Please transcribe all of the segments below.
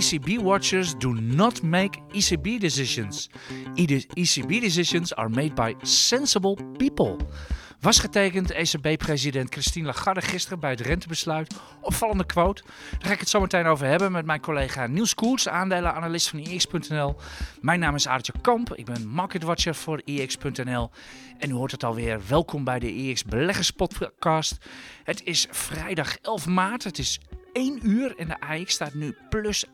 ECB watchers do not make ECB decisions. ECB decisions are made by sensible people. Was getekend ECB-president Christine Lagarde gisteren bij het rentebesluit. Opvallende quote. Daar ga ik het zo meteen over hebben met mijn collega Niels Koers, aandelenanalist van IX.nl. Mijn naam is Aartje Kamp, ik ben marketwatcher voor IX.nl. En u hoort het alweer, welkom bij de IX Beleggers Podcast. Het is vrijdag 11 maart, het is 1 uur en de AX staat nu plus 1,2.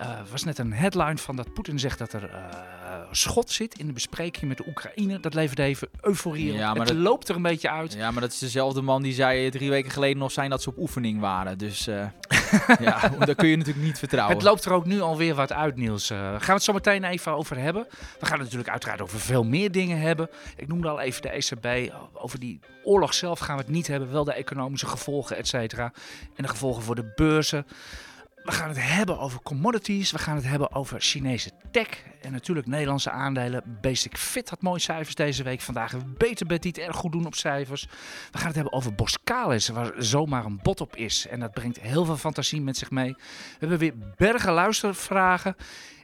Uh, was net een headline van dat Poetin zegt dat er uh, schot zit in de bespreking met de Oekraïne. Dat levert even euforie ja, maar Het loopt er een beetje uit. Ja, maar dat is dezelfde man die zei drie weken geleden nog zijn dat ze op oefening waren. Dus uh, ja, daar kun je natuurlijk niet vertrouwen. Het loopt er ook nu alweer wat uit, Niels. gaan we het zo meteen even over hebben. We gaan het natuurlijk uiteraard over veel meer dingen hebben. Ik noemde al even de ECB. Over die oorlog zelf gaan we het niet hebben. Wel de economische gevolgen, et cetera. En de gevolgen voor de beurzen. We gaan het hebben over commodities. We gaan het hebben over Chinese tech. En natuurlijk Nederlandse aandelen. Basic Fit had mooie cijfers deze week. Vandaag beter bet niet erg goed doen op cijfers. We gaan het hebben over Boskalis, waar zomaar een bot op is. En dat brengt heel veel fantasie met zich mee. We hebben weer bergen luistervragen.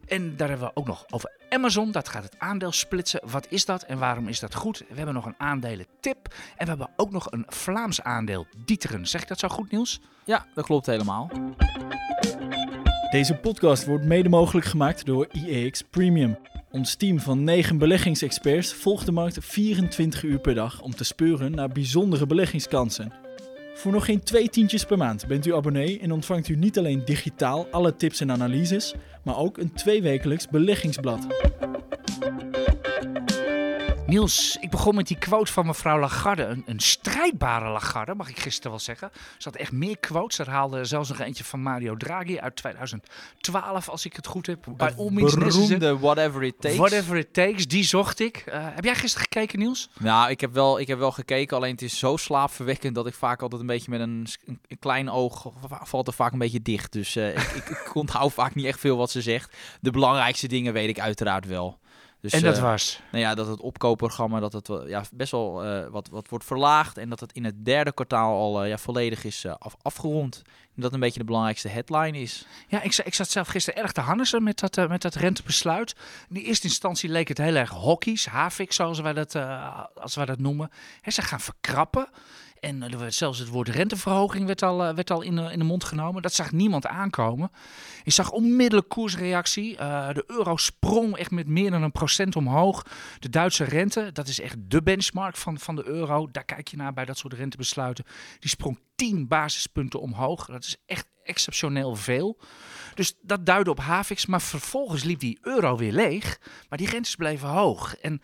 En daar hebben we ook nog over Amazon. Dat gaat het aandeel splitsen. Wat is dat en waarom is dat goed? We hebben nog een aandelen tip. En we hebben ook nog een Vlaams aandeel, Dieteren. Zeg ik dat zo goed, Niels? Ja, dat klopt helemaal. Deze podcast wordt mede mogelijk gemaakt door IEX Premium. Ons team van 9 beleggingsexperts volgt de markt 24 uur per dag om te speuren naar bijzondere beleggingskansen. Voor nog geen twee tientjes per maand bent u abonnee en ontvangt u niet alleen digitaal alle tips en analyses, maar ook een tweewekelijks beleggingsblad. Niels, ik begon met die quote van mevrouw Lagarde. Een, een, strijdbare Lagarde, mag ik gisteren wel zeggen. Ze had echt meer quotes. Er haalde zelfs nog eentje van Mario Draghi uit 2012, als ik het goed heb. Bij beroemde Whatever It Takes. Whatever It Takes, die zocht ik. Uh, heb jij gisteren gekeken, Niels? Nou, ik heb, wel, ik heb wel gekeken. Alleen het is zo slaapverwekkend dat ik vaak altijd een beetje met een, een klein oog... valt er vaak een beetje dicht. Dus uh, ik, ik, ik onthoud vaak niet echt veel wat ze zegt. De belangrijkste dingen weet ik uiteraard wel. Dus, en dat uh, was? Nou ja, dat het opkoopprogramma dat het, ja, best wel uh, wat, wat wordt verlaagd. En dat het in het derde kwartaal al uh, ja, volledig is af, afgerond. En dat een beetje de belangrijkste headline is. Ja, ik, ik zat zelf gisteren erg te hannissen met dat, met dat rentebesluit. In eerste instantie leek het heel erg hockey's, havik zoals wij dat, als wij dat noemen. He, ze gaan verkrappen. En werd zelfs het woord renteverhoging werd al, werd al in, de, in de mond genomen. Dat zag niemand aankomen. Je zag onmiddellijk koersreactie. Uh, de euro sprong echt met meer dan een procent omhoog. De Duitse rente, dat is echt de benchmark van, van de euro. Daar kijk je naar bij dat soort rentebesluiten. Die sprong 10 basispunten omhoog. Dat is echt exceptioneel veel. Dus dat duidde op Havix. Maar vervolgens liep die euro weer leeg. Maar die rentes bleven hoog. En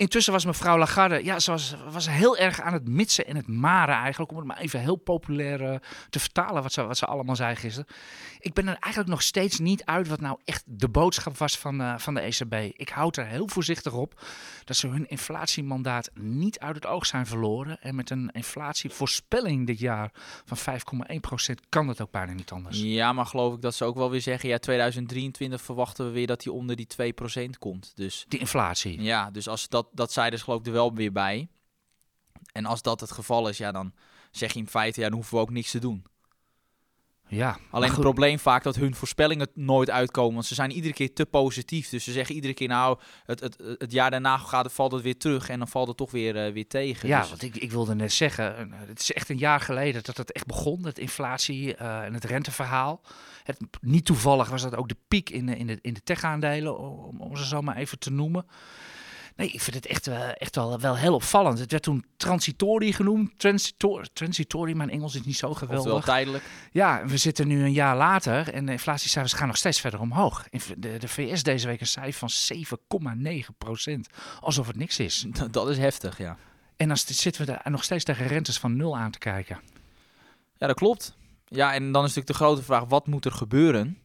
Intussen was mevrouw Lagarde, ja, ze was, was heel erg aan het mitsen en het maren eigenlijk. Om het maar even heel populair uh, te vertalen wat ze, wat ze allemaal zei gisteren. Ik ben er eigenlijk nog steeds niet uit wat nou echt de boodschap was van, uh, van de ECB. Ik houd er heel voorzichtig op dat ze hun inflatiemandaat niet uit het oog zijn verloren. En met een inflatievoorspelling dit jaar van 5,1% kan dat ook bijna niet anders. Ja, maar geloof ik dat ze ook wel weer zeggen, ja, 2023 verwachten we weer dat die onder die 2% komt. Dus, die inflatie? Ja, dus als dat dat zei dus geloof ik er wel weer bij. En als dat het geval is, ja, dan zeg je in feite, ja, dan hoeven we ook niks te doen. Ja, Alleen het probleem vaak dat hun voorspellingen nooit uitkomen. Want ze zijn iedere keer te positief. Dus ze zeggen iedere keer, nou, het, het, het jaar daarna gaat, valt het weer terug. En dan valt het toch weer, uh, weer tegen. Ja, dus... want ik, ik wilde net zeggen, eh, het is echt een jaar geleden dat het echt begon. Het inflatie uh, en het renteverhaal. Het, niet toevallig was dat ook de piek in de, in de, in de tech-aandelen, om, om ze zo maar even te noemen. Nee, ik vind het echt, uh, echt wel, wel heel opvallend. Het werd toen transitory genoemd. Transitor, transitory, mijn Engels is niet zo geweldig. Wel tijdelijk. Ja, we zitten nu een jaar later en de inflatiecijfers gaan nog steeds verder omhoog. De, de VS deze week een cijfer van 7,9 procent. Alsof het niks is. Dat is heftig, ja. En dan zitten we daar nog steeds tegen rentes van nul aan te kijken. Ja, dat klopt. Ja, en dan is natuurlijk de grote vraag, wat moet er gebeuren?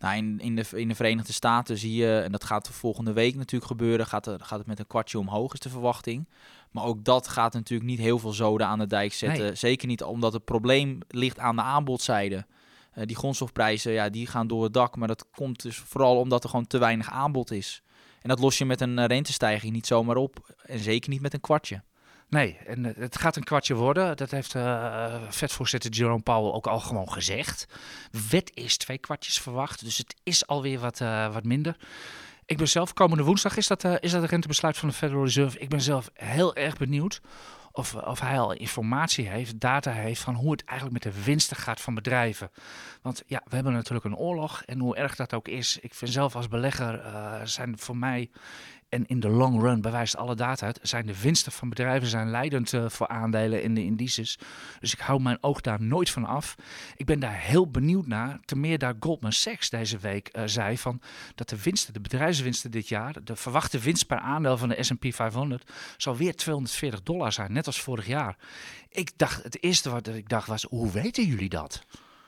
Nou, in, in, de, in de Verenigde Staten zie je, en dat gaat de volgende week natuurlijk gebeuren, gaat, er, gaat het met een kwartje omhoog, is de verwachting. Maar ook dat gaat natuurlijk niet heel veel zoden aan de dijk zetten. Zeker niet omdat het probleem ligt aan de aanbodzijde. Uh, die grondstofprijzen, ja, die gaan door het dak. Maar dat komt dus vooral omdat er gewoon te weinig aanbod is. En dat los je met een rentestijging niet zomaar op. En zeker niet met een kwartje. Nee, en eh, het gaat een kwartje worden. Dat heeft uh, vetvoorzitter Jerome Powell ook al gewoon gezegd. Wet is twee kwartjes verwacht, dus het is alweer wat, uh, wat minder. Ik ben zelf, komende woensdag is dat, is dat het rentebesluit van de Federal Reserve. Ik ben zelf heel erg benieuwd of, of hij al informatie heeft, data heeft van hoe het eigenlijk met de winsten gaat van bedrijven. Want ja, we hebben natuurlijk een oorlog en hoe erg dat ook is. Ik vind zelf als belegger zijn voor mij en in de long run bewijst alle data het, zijn de winsten van bedrijven zijn leidend uh, voor aandelen in de indices. Dus ik hou mijn oog daar nooit van af. Ik ben daar heel benieuwd naar. Ten meer daar Goldman Sachs deze week uh, zei van dat de winsten, de bedrijfswinsten dit jaar, de verwachte winst per aandeel van de S&P 500 zal weer 240 dollar zijn, net als vorig jaar. Ik dacht, het eerste wat ik dacht was, hoe weten jullie dat?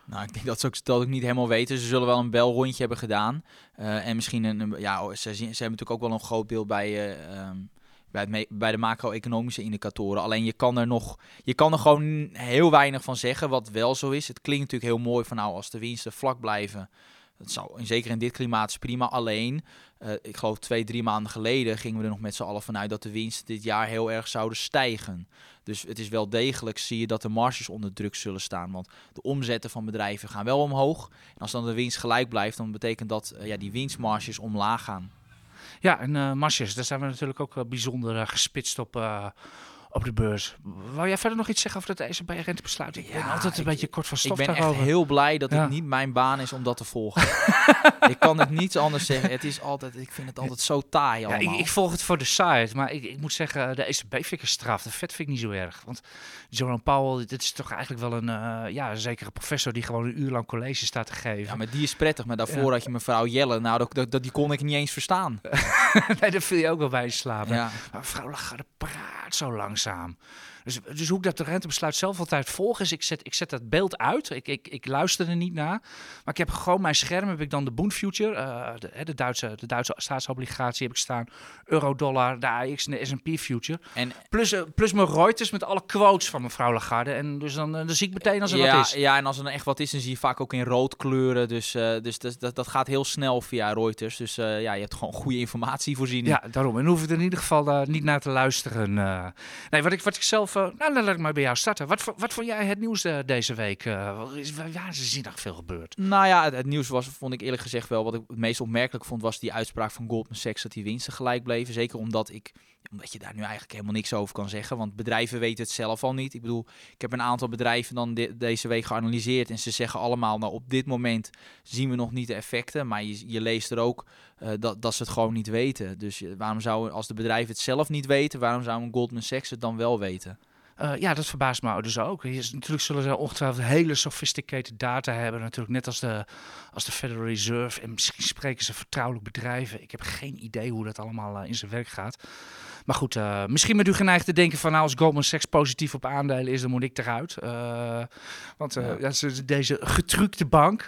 Nou, ik denk dat ze ook, dat ook niet helemaal weten. Ze zullen wel een belrondje hebben gedaan. Uh, en misschien een, ja, ze, ze hebben natuurlijk ook wel een groot beeld bij, uh, um, bij, bij de macro-economische indicatoren. Alleen je kan er nog, je kan er gewoon heel weinig van zeggen, wat wel zo is. Het klinkt natuurlijk heel mooi van nou, als de winsten vlak blijven. Dat zou, zeker in dit klimaat is prima. Alleen, uh, ik geloof twee, drie maanden geleden gingen we er nog met z'n allen vanuit dat de winsten dit jaar heel erg zouden stijgen. Dus het is wel degelijk, zie je dat de marges onder druk zullen staan. Want de omzetten van bedrijven gaan wel omhoog. En als dan de winst gelijk blijft, dan betekent dat uh, ja, die winstmarges omlaag gaan. Ja, en uh, marges, daar zijn we natuurlijk ook bijzonder gespitst op, op de beurs. Wou jij verder nog iets zeggen over dat ECB-rentebesluit? Ik ja, ben altijd een ik, beetje kort van stof Ik ben daarover. echt heel blij dat ja. het niet mijn baan is om dat te volgen. ik kan het niets anders zeggen. Het is altijd, ik vind het altijd zo taai allemaal. Ja, ik, ik, volg het voor de site, maar ik, ik moet zeggen, de ECB vind ik een straf. De vet vind ik niet zo erg. Want Jerome Powell, dit is toch eigenlijk wel een, uh, ja, zekere professor die gewoon een uur lang college staat te geven. Ja, maar die is prettig. Maar daarvoor had je mevrouw Jelle, nou, dat, dat, dat, die kon ik niet eens verstaan. nee, daar viel je ook wel bij slapen. Ja. Maar mevrouw Lagarde praat zo langzaam. Dus, dus hoe ik dat de rentebesluit zelf altijd volg, is ik zet, ik zet dat beeld uit. Ik, ik, ik luister er niet naar. Maar ik heb gewoon mijn scherm, heb ik dan de Bund Future, uh, de, de, Duitse, de Duitse staatsobligatie heb ik staan. Euro-dollar, de AX en de S&P Future. En, plus, uh, plus mijn Reuters met alle quotes van mevrouw Lagarde. En dus dan, dan zie ik meteen als er ja, wat is. Ja, en als er echt wat is, dan zie je vaak ook in rood kleuren. Dus, uh, dus dat, dat, dat gaat heel snel via Reuters. Dus ja, je hebt gewoon goede informatievoorziening. Ja, daarom. En hoef ik er in ieder geval niet naar te luisteren. Nee, wat ik, wat ik zelf... nou, dan laat ik maar bij jou starten. Wat, wat vond jij het nieuws uh, deze week? Uh, is, ja, nog veel gebeurd. Nou ja, het, het, nieuws was, vond ik eerlijk gezegd wel, wat ik het meest opmerkelijk vond, was die uitspraak van Goldman Sachs dat die winsten gelijk bleven. Zeker omdat ik omdat je daar nu eigenlijk helemaal niks over kan zeggen. Want bedrijven weten het zelf al niet. Ik bedoel, ik heb een aantal bedrijven dan de, deze week geanalyseerd. En ze zeggen allemaal, nou op dit moment zien we nog niet de effecten. Maar je, je leest er ook uh, dat, dat ze het gewoon niet weten. Dus waarom zou, als de bedrijven het zelf niet weten, waarom zou een Goldman Sachs het dan wel weten? Uh, ja, dat verbaast me dus ook. Natuurlijk zullen ze ongetwijfeld hele sophisticated data hebben. Natuurlijk net als de, als de Federal Reserve. En misschien spreken ze vertrouwelijk bedrijven. Ik heb geen idee hoe dat allemaal in zijn werk gaat. Maar goed, uh, misschien met u geneigd te denken van nou, als Goldman Sachs positief op aandelen is, dan moet ik eruit. Uh, want uh, ja. Ja, deze getructe bank,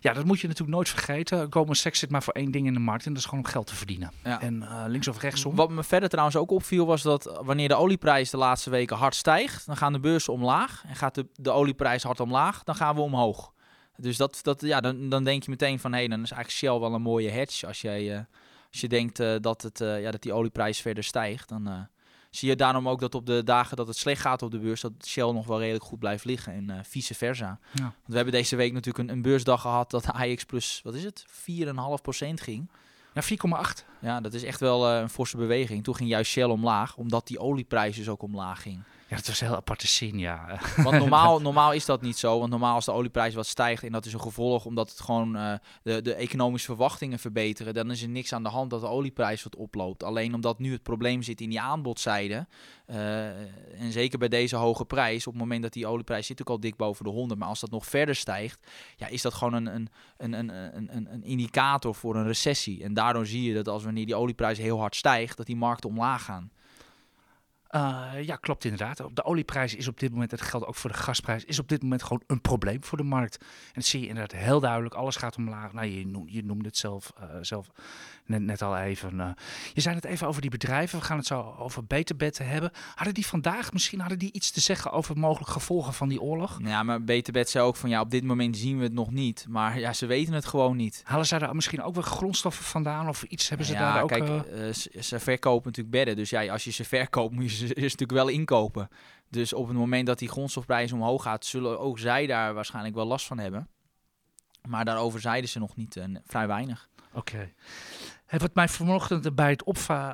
ja, dat moet je natuurlijk nooit vergeten. Goldman Sachs zit maar voor één ding in de markt en dat is gewoon om geld te verdienen. Ja. En links of rechtsom. Wat me verder trouwens ook opviel was dat wanneer de olieprijs de laatste weken hard stijgt, dan gaan de beurzen omlaag. En gaat de, de olieprijs hard omlaag, dan gaan we omhoog. Dus dat, dat, ja, dan, dan denk je meteen van hé, hey, dan is eigenlijk Shell wel een mooie hedge als jij als je denkt uh, dat, het, uh, ja, dat die olieprijs verder stijgt, dan uh, zie je daarom ook dat op de dagen dat het slecht gaat op de beurs, dat Shell nog wel redelijk goed blijft liggen en vice versa. Ja. Want we hebben deze week natuurlijk een, een beursdag gehad dat de AX plus, wat is het, 4,5% ging. Ja, 4,8. Ja, dat is echt wel een forse beweging. Toen ging juist Shell omlaag, omdat die olieprijs dus ook omlaag ging. Ja, dat was een heel aparte zin, ja. Want normaal, normaal is dat niet zo. Want normaal als de olieprijs wat stijgt en dat is een gevolg omdat het gewoon uh, de, de economische verwachtingen verbeteren, dan is er niks aan de hand dat de olieprijs wat oploopt. Alleen omdat nu het probleem zit in die aanbodzijde. Uh, en zeker bij deze hoge prijs, op het moment dat die olieprijs zit ook al dik boven de 100, maar als dat nog verder stijgt, ja, is dat gewoon een, een, een, een, een, een indicator voor een recessie. En daardoor zie je dat als wanneer die olieprijs heel hard stijgt, dat die markten omlaag gaan. Uh, ja, klopt inderdaad. De olieprijs is op dit moment, dat geldt ook voor de gasprijs, is op dit moment gewoon een probleem voor de markt. En dat zie je inderdaad heel duidelijk. Alles gaat omlaag. Nou, je, noem, je noemde het zelf, uh, zelf net, net al even. Uh, je zei het even over die bedrijven. We gaan het zo over beterbetten hebben. Hadden die vandaag misschien hadden die iets te zeggen over mogelijke gevolgen van die oorlog? Ja, maar beterbed zei ook van ja, op dit moment zien we het nog niet. Maar ja, ze weten het gewoon niet. Halen zij daar misschien ook wel grondstoffen vandaan of iets hebben ze ja, daar ook? Kijk, ze verkopen natuurlijk bedden. Dus ja, als je ze verkoopt, moet je ze natuurlijk wel inkopen. Dus op het moment dat die grondstofprijs omhoog gaat, zullen ook zij daar waarschijnlijk wel last van hebben. Maar daarover zeiden ze nog niet uh, vrij weinig. Oké. Hey, wat mij vanochtend bij het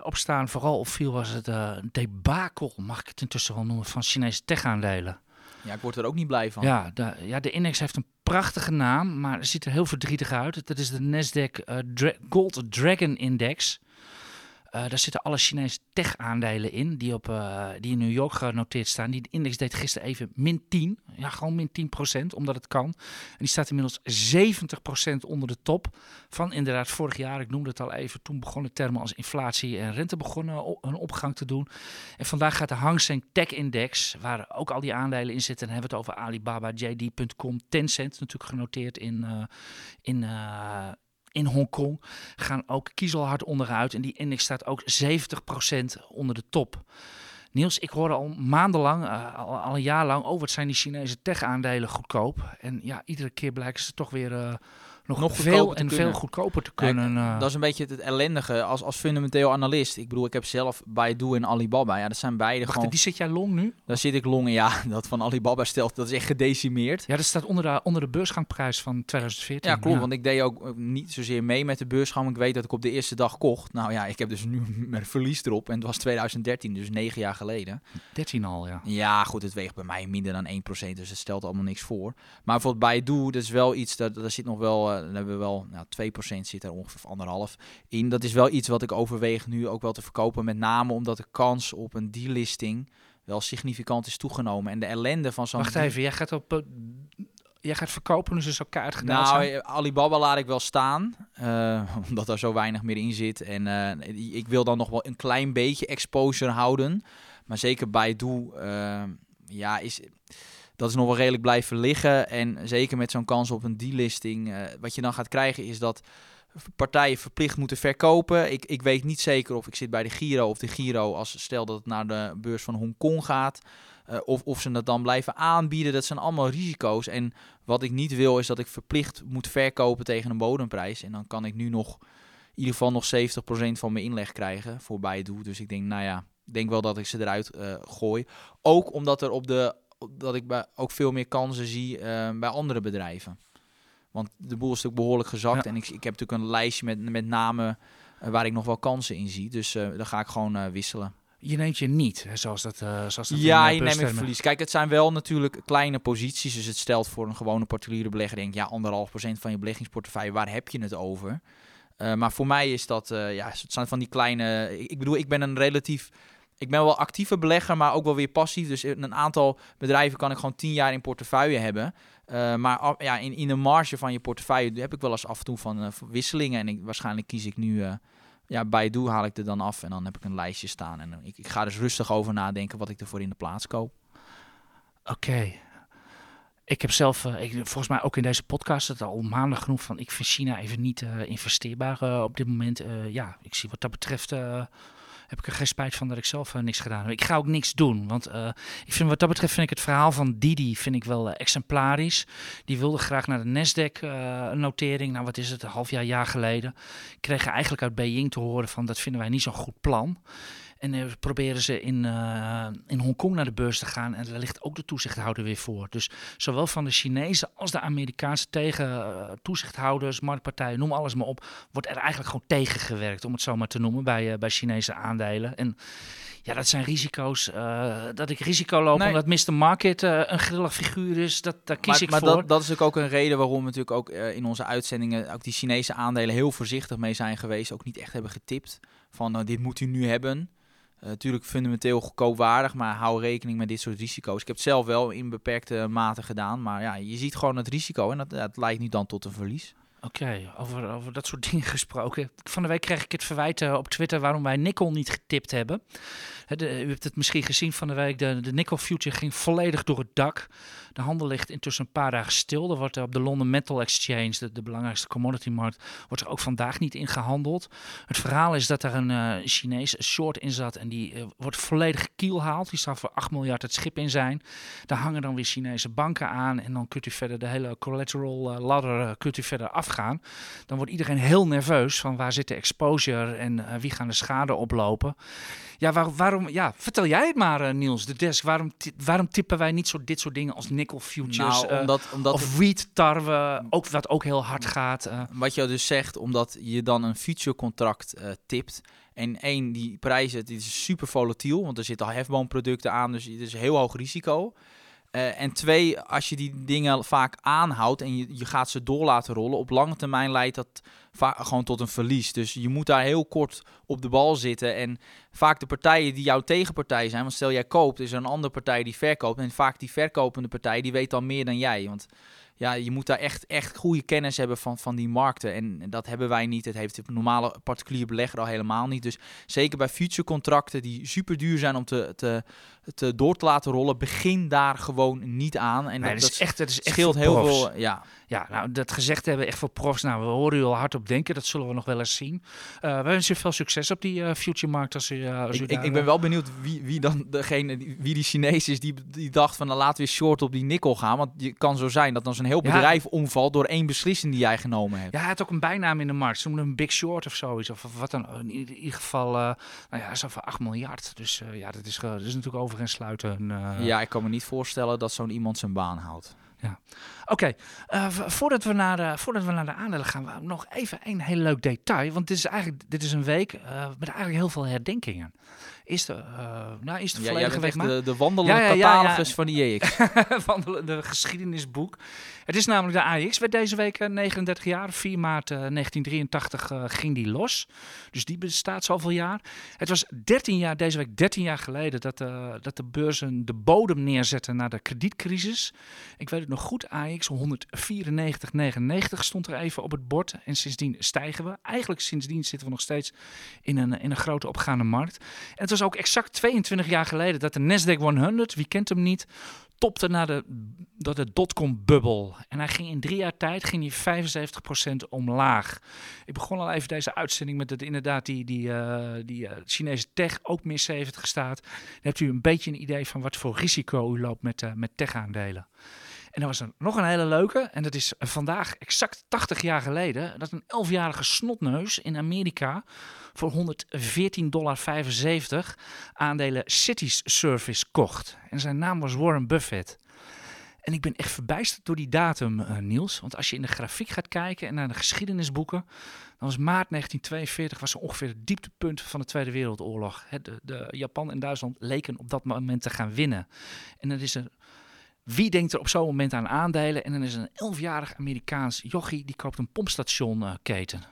opstaan vooral opviel was het uh, debakel, mag ik het intussen wel noemen, van Chinese tech-aandelen. Ja, ik word er ook niet blij van. Ja de, ja, de index heeft een prachtige naam, maar het ziet er heel verdrietig uit. Dat is de Nasdaq uh, Gold Dragon Index. Uh, daar zitten alle Chinese tech-aandelen in die, op, uh, die in New York genoteerd staan. Die index deed gisteren even min 10. Ja, gewoon min 10 procent, omdat het kan. En die staat inmiddels 70 procent onder de top van inderdaad vorig jaar. Ik noemde het al even. Toen begonnen termen als inflatie en rente begonnen hun opgang te doen. En vandaag gaat de Hang Seng Tech Index, waar ook al die aandelen in zitten. En hebben we het over Alibaba, JD.com, Tencent, natuurlijk genoteerd in, uh, in in Hongkong gaan ook kiezelhard onderuit. En die index staat ook 70% onder de top. Niels, ik hoorde al maandenlang, uh, al, een jaar lang, oh wat zijn die Chinese tech-aandelen goedkoop. En ja, iedere keer blijken ze toch weer... Uh, nog, nog veel en veel goedkoper te kunnen. Uh. dat is een beetje het ellendige als, als fundamenteel analist. Ik bedoel, ik heb zelf Baidu en Alibaba. Ja, dat zijn beide Wacht, gewoon... die zit jij long nu? Daar zit ik long ja. Dat van Alibaba stelt, dat is echt gedecimeerd. Ja, dat staat onder de, onder de beursgangprijs van 2014. Ja, klopt. Want ik deed ook niet zozeer mee met de beursgang. Ik weet dat ik op de eerste dag kocht. Nou ja, ik heb dus nu mijn verlies erop. En het was 2013, dus negen jaar geleden. 13 al, ja. Ja, goed, het weegt bij mij minder dan 1%. Dus het stelt allemaal niks voor. Maar bijvoorbeeld Baidu, dat is wel iets, dat, daar zit nog wel, uh, daar hebben we wel nou, 2% zit er ongeveer anderhalf in. Dat is wel iets wat ik overweeg nu ook wel te verkopen. Met name omdat de kans op een delisting wel significant is toegenomen. En de ellende van zo'n... Wacht even, jij gaat op... Jij gaat verkopen, dus is ook kaart gedaan. Nou, zijn. Alibaba laat ik wel staan, uh, omdat er zo weinig meer in zit. En uh, ik wil dan nog wel een klein beetje exposure houden. Maar zeker Baidu, uh, ja, is dat is nog wel redelijk blijven liggen. En zeker met zo'n kans op een delisting. Uh, wat je dan gaat krijgen is dat partijen verplicht moeten verkopen. Ik, ik weet niet zeker of ik zit bij de Giro of de Giro als stel dat het naar de beurs van Hongkong gaat. Uh, of, of ze dat dan blijven aanbieden. Dat zijn allemaal risico's. En wat ik niet wil is dat ik verplicht moet verkopen tegen een bodemprijs. En dan kan ik nu nog in ieder geval nog 70% van mijn inleg krijgen voor Baidu. Dus ik denk, nou ja, denk wel dat ik ze eruit uh, gooi. Ook omdat er op de dat ik bij ook veel meer kansen zie uh, bij andere bedrijven. Want de boel is natuurlijk behoorlijk gezakt. Ja. En ik, ik heb natuurlijk een lijstje met, met namen uh, waar ik nog wel kansen in zie. Dus uh, dan ga ik gewoon wisselen. Je neemt je niet, hè, zoals dat, zoals dat Ja, je neemt je verlies. Kijk, het zijn wel natuurlijk kleine posities. Dus het stelt voor een gewone particuliere belegger, denk ja, anderhalf procent van je beleggingsportefeuille, waar heb je het over? maar voor mij is dat, ja, het zijn van die kleine... Ik bedoel, ik ben een relatief ik ben wel actieve belegger, maar ook wel weer passief. Dus in een aantal bedrijven kan ik gewoon tien jaar in portefeuille hebben. Uh, maar ja, in, in de marge van je portefeuille heb ik wel eens af en toe van uh, wisselingen. En waarschijnlijk kies ik nu, uh, ja, bij doe haal ik er dan af. En dan heb ik een lijstje staan. En ik, ik ga dus rustig over nadenken wat ik ervoor in de plaats koop. Oké. Ik heb zelf, ik, volgens mij ook in deze podcast, het al maanden genoeg van, ik vind China even niet investeerbaar op dit moment. ja, ik zie wat dat betreft heb ik er geen spijt van dat ik zelf uh, niks gedaan heb. Ik ga ook niks doen, want uh, ik vind, wat dat betreft vind ik het verhaal van Didi vind ik wel uh, exemplarisch. Die wilde graag naar de Nasdaq-notering. nou, wat is het, een half jaar, jaar geleden. Kregen eigenlijk uit Beijing te horen van dat vinden wij niet zo'n goed plan. En uh, proberen ze in, uh, in Hongkong naar de beurs te gaan. En daar ligt ook de toezichthouder weer voor. Dus zowel van de Chinese als de Amerikaanse tegen uh, toezichthouders, marktpartijen, noem alles maar op, wordt er eigenlijk gewoon tegengewerkt, om het zo maar te noemen, bij, bij Chinese aandelen. En ja, dat zijn risico's. dat ik risico loop nee. omdat Mr. Market een grillig figuur is, dat, daar kies maar, ik maar voor. Dat, dat is ook een reden waarom we natuurlijk ook in onze uitzendingen ook die Chinese aandelen heel voorzichtig mee zijn geweest. Ook niet echt hebben getipt van dit moet u nu hebben. Natuurlijk uh, fundamenteel goedkoopwaardig, maar hou rekening met dit soort risico's. Ik heb het zelf wel in beperkte mate gedaan, maar ja, je ziet gewoon het risico en dat, leidt niet dan tot een verlies. Oké, over, over dat soort dingen gesproken. Van de week kreeg ik het verwijt uh, op Twitter waarom wij Nickel niet getipt hebben. U hebt het misschien gezien van de week, de, de Nickel Future ging volledig door het dak. De handel ligt intussen een paar dagen stil. Er wordt op de London Metal Exchange, de, belangrijkste commodity markt, wordt er ook vandaag niet in gehandeld. Het verhaal is dat er een uh, Chinees short in zat en die uh, wordt volledig kielhaald. Die zou voor 8 miljard het schip in zijn. Daar hangen dan weer Chinese banken aan en dan kunt u verder de hele collateral ladder kunt u verder afgaan gaan, dan wordt iedereen heel nerveus van waar zit de exposure en eh, wie gaan de schade oplopen. Ja, waar, waarom, ja, vertel jij het maar, eh, Niels, de desk. Waarom, waarom tippen wij niet zo dit soort dingen als nickel futures Nou, eh, omdat, omdat of wheat tarwe, ook, wat ook heel hard gaat? eh. Wat je dus zegt, omdat je dan een future contract tipt. En één, die prijzen, het is super volatiel, want er zitten al hefboomproducten aan, dus het is heel hoog risico. Eh, en twee, als je die dingen vaak aanhoudt en je, je gaat ze door laten rollen, op lange termijn leidt dat vaak gewoon tot een verlies. Dus je moet daar heel kort op de bal zitten. En vaak de partijen die jouw tegenpartij zijn, want stel jij koopt, is er een andere partij die verkoopt. En vaak die verkopende partij, die weet dan meer dan jij. Want ja, je moet daar echt, echt goede kennis hebben van, van die markten. En dat hebben wij niet. Het heeft de normale particulier belegger al helemaal niet. Dus zeker bij future contracten die super duur zijn om te, te, te door te laten rollen, begin daar gewoon niet aan. En Nee, dat, dat is echt, dat is echt scheelt heel profs. veel. Ja, Ja, nou, dat gezegd hebben, echt voor profs. Nou, we horen u al hard op denken. Dat zullen we nog wel eens zien. Eh we wensen veel succes op die eh, future markt. Als u, eh, als u ik, daar, ik, ik ben wel benieuwd wie, wie dan degene, wie die Chinees is die, die dacht van nou, laten we short op die nikkel gaan. Want je kan zo zijn dat dan zo'n heel Ja. bedrijf omvalt door één beslissing die jij genomen hebt. Ja, hij had ook een bijnaam in de markt. Ze noemen hem Big Short of zoiets. Of, of wat dan. In ieder, geval, eh nou ja, zo van 8 miljard. Dus eh, ja, dat is, ge- dat is natuurlijk over en sluiten. eh, Ja, ik kan me niet voorstellen dat zo'n iemand zijn baan houdt. Oké, eh, v- voordat, we naar de, voordat we naar de aandelen gaan, we nog even een heel leuk detail. Want dit is eigenlijk dit is een week eh, met eigenlijk heel veel herdenkingen. Is de, eh nou, is de Ja, week maar. de, de wandelende Ja, catalogus van die EX. wandelende geschiedenisboek. Het is namelijk de AX, werd deze week eh, 39 jaar. 4 maart eh, 1983 eh, ging die los. Dus die bestaat zoveel jaar. Het was 13 jaar, deze week 13 jaar geleden, dat, eh, dat de beurzen de bodem neerzetten na de kredietcrisis. Ik weet het nog goed, AX 194,99 stond er even op het bord. En sindsdien stijgen we. Eigenlijk sindsdien zitten we nog steeds in een, in een grote opgaande markt. En het was ook exact 22 jaar geleden dat de Nasdaq 100, wie kent hem niet, topte naar de, dat de dotcom-bubbel. En hij ging in drie jaar tijd ging hij 75% omlaag. Ik begon al even deze uitzending met dat inderdaad die, die, eh, die eh, Chinese tech ook meer 70 staat. Hebt u een beetje een idee van wat voor risico u loopt met, eh, met tech-aandelen. En er was er nog een hele leuke, en dat is vandaag exact 80 jaar geleden, dat een 11-jarige snotneus in Amerika voor 114,75 dollar aandelen Cities Service kocht. En zijn naam was Warren Buffett. En ik ben echt verbijsterd door die datum, eh, Niels. Want als je in de grafiek gaat kijken en naar de geschiedenisboeken, dan was maart 1942 was ongeveer het dieptepunt van de Tweede Wereldoorlog. De, de Japan en Duitsland leken op dat moment te gaan winnen. En dan is er wie denkt er op zo'n moment aan aandelen? En dan is een 11-jarig Amerikaans jochie die koopt een pompstationketen.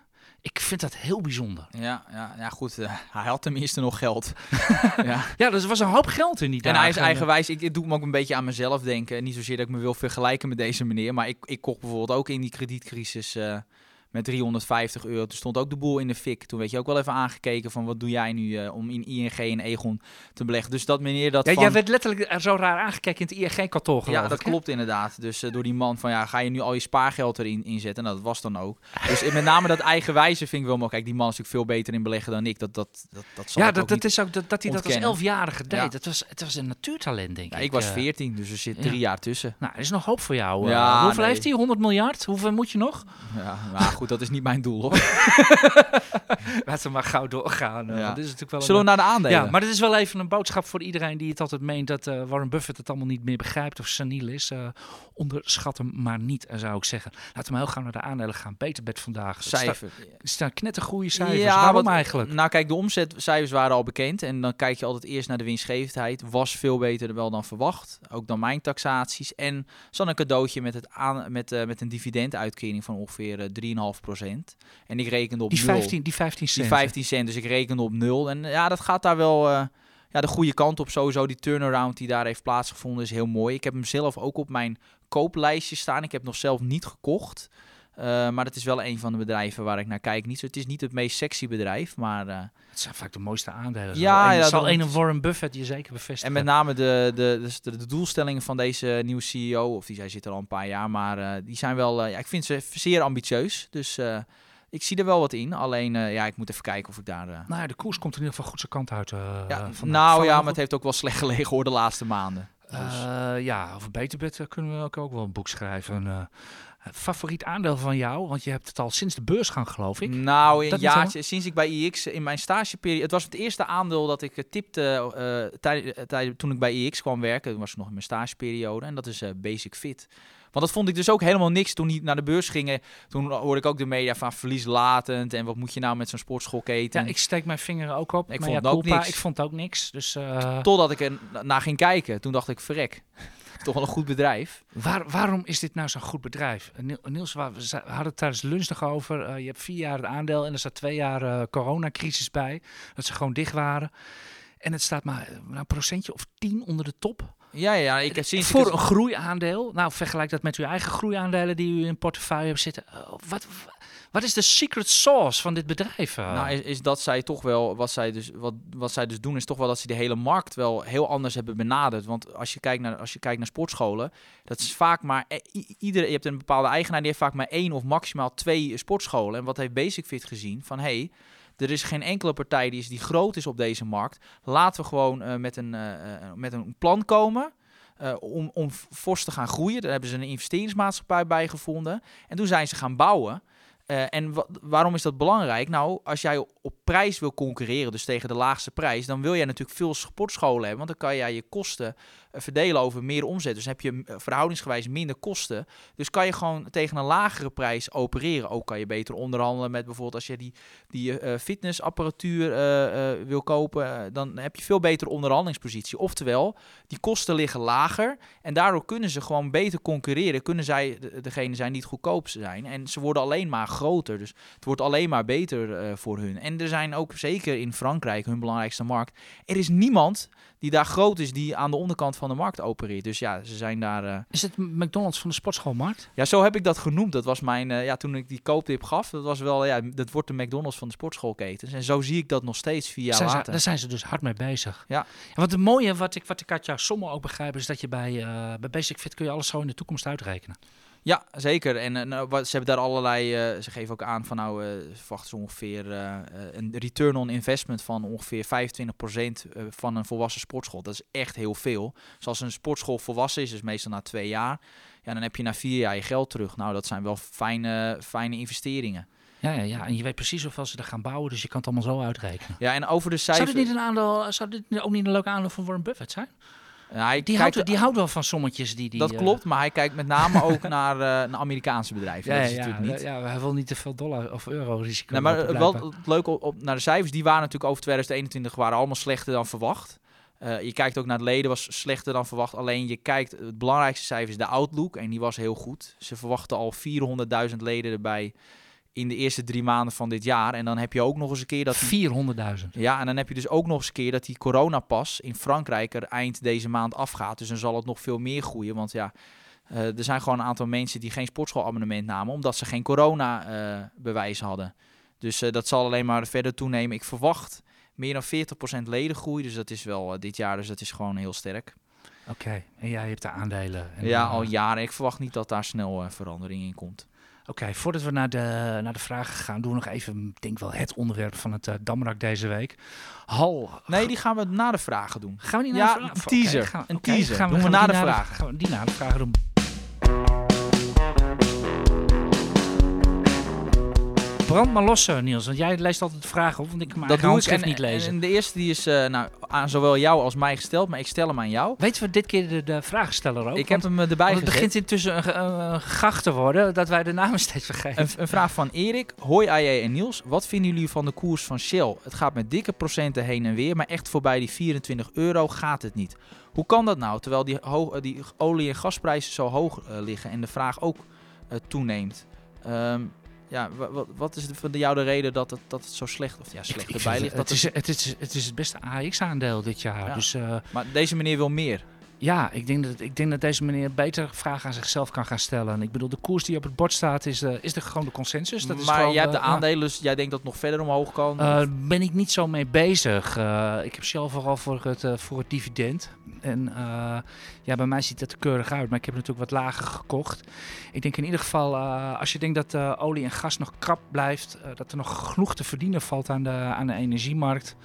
Ik vind dat heel bijzonder. Ja, ja, ja goed. eh, hij had tenminste nog geld. ja. Ja, dus er was een hoop geld in die En hij is eigenwijs. Ik, ik doe me ook een beetje aan mezelf denken. Niet zozeer dat ik me wil vergelijken met deze meneer. Maar ik, ik kocht bijvoorbeeld ook in die kredietcrisis eh, met 350 euro. Toen stond ook de boel in de fik. Toen werd je ook wel even aangekeken van wat doe jij nu eh, om in ING en Egon te beleggen. Dus dat meneer dat Ja, van... jij werd letterlijk er zo raar aangekeken in het ING-kantoor Ja, dat ik, klopt inderdaad. Dus eh, door die man van ja, ga je nu al je spaargeld erin inzetten? Nou, dat was dan ook. Dus eh, met name dat eigenwijze vind ik wel mooi. Kijk, die man is natuurlijk veel beter in beleggen dan ik. Dat, dat, dat, dat zal Ja, dat, dat is ook dat, dat hij dat als elfjarige deed. Ja. Dat was, het was een natuurtalent, denk Ja, ik. ik was eh. 14, dus er zit drie jaar tussen. Nou, er is nog hoop voor jou. eh. Ja, Hoeveel nee. heeft hij? 100 miljard? Hoeveel moet je nog? Ja, maar goed, dat is niet mijn doel hoor. Laten we maar gauw doorgaan. eh, Ja. want dit is natuurlijk wel Zullen we naar de aandelen? Ja, maar dit is wel even een boodschap voor iedereen die het altijd meent dat eh, Warren Buffett het allemaal niet meer begrijpt of seniel is. Eh, onderschat hem maar niet, zou ik zeggen. Laten we heel gauw naar de aandelen gaan. Beterbed vandaag. Cijfer. Er staan knettergoeie cijfers. Ja, Waarom wat- eigenlijk? Nou kijk, de omzetcijfers waren al bekend. En dan kijk je altijd eerst naar de winstgevendheid. Was veel beter wel dan verwacht. Ook dan mijn taxaties. En zo'n een cadeautje met, het aan, met, met een dividenduitkering van ongeveer eh, 3,5%. En ik rekende op Die nul. 15, die 15 cent. Die 15 cent, dus ik rekende op nul. En ja, dat gaat daar wel eh, ja, de goede kant op. Sowieso die turnaround die daar heeft plaatsgevonden is heel mooi. Ik heb hem zelf ook op mijn kooplijstje staan. Ik heb nog zelf niet gekocht. Eh, maar het is wel een van de bedrijven waar ik naar kijk. Niet zo, het is niet het meest sexy bedrijf, maar... eh, Het zijn vaak de mooiste aandelen. Ja, en ja, zal een Warren Buffett je zeker bevestigen. en met name de, de, dus de, de doelstellingen van deze nieuwe CEO, of die zij zit er al een paar jaar, maar eh, die zijn wel, ja, ik vind ze zeer ambitieus. Dus ik zie er wel wat in. Alleen, ja, ik moet even kijken of ik daar... Nou ja, de koers komt in ieder geval goed zijn kant uit. ja, nou ja, maar het heeft ook wel slecht gelegen hoor de laatste maanden. Eh, ja, over Beterbed kunnen we ook, ook wel een boek schrijven. Favoriet aandeel van jou? Want je hebt het al sinds de beursgang, geloof ik. Nou, een niet jaartje, sinds ik bij IX in mijn stageperiode... Het was het eerste aandeel dat ik eh, tipte eh, tij- tij- toen ik bij IX kwam werken. Was ik nog in mijn stageperiode. En dat is Basic Fit. Want dat vond ik dus ook helemaal niks toen die naar de beurs gingen. Toen hoorde ik ook de media van verlieslatend. En wat moet je nou met zo'n sportschoolketen? Ja, ik steek mijn vinger ook op. Ik vond ja, ook niks. Ik vond ook niks. Dus Totdat ik er naar ging kijken. Toen dacht ik, verrek. Toch wel een goed bedrijf. waar, waarom is dit nou zo'n goed bedrijf? Eh, Niel- Niels, we hadden het tijdens de lunch nog over. Eh, je hebt vier jaar het aandeel en er staat twee jaar eh, coronacrisis bij. Dat ze gewoon dicht waren. En het staat maar nou, een procentje of tien onder de top. Ja, ja, ik heb sinds Voor een groeiaandeel. Nou, vergelijk dat met uw eigen groeiaandelen die u in portefeuille hebt zitten. Wat, wat is de secret sauce van dit bedrijf? eh? Nou, is, dat zij toch wel, wat zij, dus, wat, wat zij dus doen, is toch wel dat ze de hele markt wel heel anders hebben benaderd. Want als je kijkt naar, als je kijkt naar sportscholen, dat is vaak maar, e- iedere, je hebt een bepaalde eigenaar, die heeft vaak maar één of maximaal twee sportscholen. En wat heeft Basic Fit gezien? Van, hé, hey, er is geen enkele partij die, is, die groot is op deze markt. Laten we gewoon eh, met, een, eh, met een plan komen. om, om fors te gaan groeien. Daar hebben ze een investeringsmaatschappij bij gevonden. En toen zijn ze gaan bouwen. Eh, en wa- waarom is dat belangrijk? Nou, als jij op prijs wil concurreren, dus tegen de laagste prijs, dan wil jij natuurlijk veel sportscholen hebben. Want dan kan jij je kosten verdelen over meer omzet. Dus heb je eh, verhoudingsgewijs minder kosten. Dus kan je gewoon tegen een lagere prijs opereren. Ook kan je beter onderhandelen met bijvoorbeeld als je die, die eh, fitnessapparatuur eh, eh, wil kopen. dan heb je veel betere onderhandelingspositie. Oftewel, die kosten liggen lager. En daardoor kunnen ze gewoon beter concurreren. Kunnen zij de- degene zijn die het goedkoopste zijn. En ze worden alleen maar groter. Dus het wordt alleen maar beter voor hun. En er zijn ook zeker in Frankrijk, hun belangrijkste markt. Er is niemand die daar groot is die aan de onderkant van de markt opereert. Dus ja, ze zijn daar. eh, Is het McDonald's van de sportschoolmarkt? ja, zo heb ik dat genoemd. Dat was mijn, eh, ja, toen ik die kooptip gaf, dat was wel, ja, dat wordt de McDonald's van de sportschoolketens. En zo zie ik dat nog steeds ze, later. daar zijn ze dus hard mee bezig. Ja. wat het mooie, wat ik, wat ik uit jouw sommen ook begrijp, is dat je bij, eh, bij Basic Fit kun je alles zo in de toekomst uitrekenen. Ja, zeker. En eh, nou, wat, ze hebben daar allerlei, eh, ze geven ook aan van nou, ze verwachten ze ongeveer een return on investment van ongeveer 25% eh, van een volwassen sportschool. Dat is echt heel veel. Dus als een sportschool volwassen is, dus meestal na twee jaar, ja, dan heb je na vier jaar je geld terug. Nou, dat zijn wel fijne, fijne investeringen. Ja, ja, ja, en je weet precies hoeveel ze er gaan bouwen, dus je kan het allemaal zo uitrekenen. Ja, en over de Zou dit niet een aandeel, zou dit ook niet een leuk aandeel van Warren Buffett zijn? Ja, hij Die, kijkt- houdt, die houdt wel van sommetjes die... die dat eh, klopt, maar hij kijkt met name ook naar, eh, naar Amerikaanse bedrijven. Ja, dat is ja, natuurlijk niet. ja, hij wil niet te veel dollar of euro risico Nee, maar lopen, het wel leuke op, op- naar de cijfers, die waren natuurlijk over 2021 waren allemaal slechter dan verwacht. Eh, je kijkt ook naar het leden, was slechter dan verwacht. Alleen je kijkt, het belangrijkste cijfer is de outlook en die was heel goed. Ze verwachten al 400.000 leden erbij in de eerste drie maanden van dit jaar. En dan heb je ook nog eens een keer dat... die- 400.000. ja, en dan heb je dus ook nog eens een keer dat die coronapas in Frankrijk er eind deze maand afgaat. Dus dan zal het nog veel meer groeien. Want ja, eh, er zijn gewoon een aantal mensen die geen sportschoolabonnement namen, omdat ze geen corona-bewijs hadden. Dus eh, dat zal alleen maar verder toenemen. Ik verwacht meer dan 40% ledengroei. Dus dat is wel eh, dit jaar, dus dat is gewoon heel sterk. Oké, en jij hebt de aandelen. En, ja, eh, al jaren. Ik verwacht niet dat daar snel eh, verandering in komt. Oké, voordat we naar de, naar de vragen gaan, doen we nog even, ik denk wel het onderwerp van het uh, Damrak deze week. Hal. Nee, die gaan we na de vragen doen. Gaan we niet Ja, naar de vragen? een teaser. Gaan Een teaser. Gaan Doen we gaan na die de vragen. Gaan we die na de vragen doen. Brand maar los, eh, Niels, want jij leest altijd de vragen op, want ik kan mijn Dat doe ik. En, niet lezen. en de eerste die is eh, nou, aan zowel jou als mij gesteld, maar ik stel hem aan jou. Weten we dit keer de, de vragensteller ook? ik heb hem eh, erbij Want het begint intussen een, een, te worden, dat wij de namen steeds vergeten. Een, een vraag van Erik. Hoi AJ en Niels. Wat vinden jullie van de koers van Shell? Het gaat met dikke procenten heen en weer, maar echt voorbij die 24 euro gaat het niet. Hoe kan dat nou, terwijl die, die olie- en gasprijzen zo hoog liggen en de vraag ook toeneemt? Ehm, ja, wa- wat, wat is voor jou de reden dat het, dat het zo slecht, of ja, slecht ik erbij ligt? het, Dat is, het, is, het is het beste AX-aandeel dit jaar. Ja. Dus eh, maar deze meneer wil meer. Ja, ik denk, dat, ik denk dat deze meneer beter vragen aan zichzelf kan gaan stellen. En ik bedoel, de koers die op het bord staat is, eh, is de, gewoon de consensus. Dat is maar gewoon, jij hebt de aandelen, dus jij denkt dat het nog verder omhoog kan? Eh, ben ik niet zo mee bezig. Eh, ik heb zelf vooral voor het, voor het dividend. En ja, bij mij ziet het er keurig uit, maar ik heb natuurlijk wat lager gekocht. Ik denk in ieder geval, als je denkt dat olie en gas nog krap blijft, dat er nog genoeg te verdienen valt aan de, aan de energiemarkt.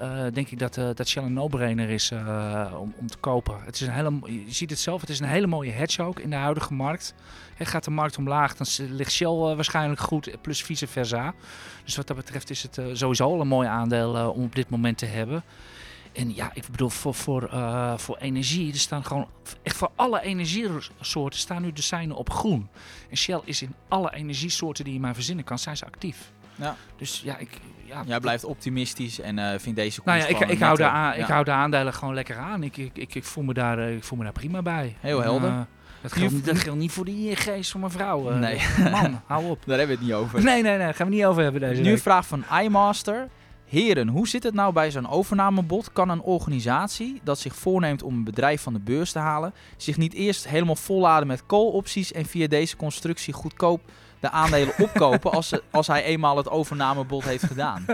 Eh, denk ik dat, eh, dat Shell een no-brainer is eh, om, om te kopen. Het is een hele, je ziet het zelf, het is een hele mooie hedge ook in de huidige markt. Hè, gaat de markt omlaag, dan ligt Shell waarschijnlijk goed, plus vice versa. Dus wat dat betreft is het sowieso al een mooi aandeel om op dit moment te hebben. En ja, ik bedoel, voor, voor, voor energie, er staan gewoon echt voor alle energiesoorten staan nu de seinen op groen. En Shell is in alle energiesoorten die je maar verzinnen kan, zijn ze actief. Ja. Dus ja, ik... Ja, Jij blijft optimistisch en eh vindt deze nou koers ja, ik, ik, hou de aan, ja. ik hou de aandelen gewoon lekker aan. Ik, ik, ik, ik, voel, me daar, eh, ik voel me daar prima bij. Heel En, helder. eh, dat, geldt, niet- dat geldt niet voor die geest van mijn vrouw. eh. Nee. Man, hou op. Daar hebben we het niet over. Nee, nee, nee. Gaan we niet over hebben deze Nu week. vraag van iMaster. Heren, hoe zit het nou bij zo'n overnamebod? Kan een organisatie dat zich voorneemt om een bedrijf van de beurs te halen, zich niet eerst helemaal volladen met call-opties en via deze constructie goedkoop de aandelen opkopen als, ze, als hij eenmaal het overnamebod heeft gedaan?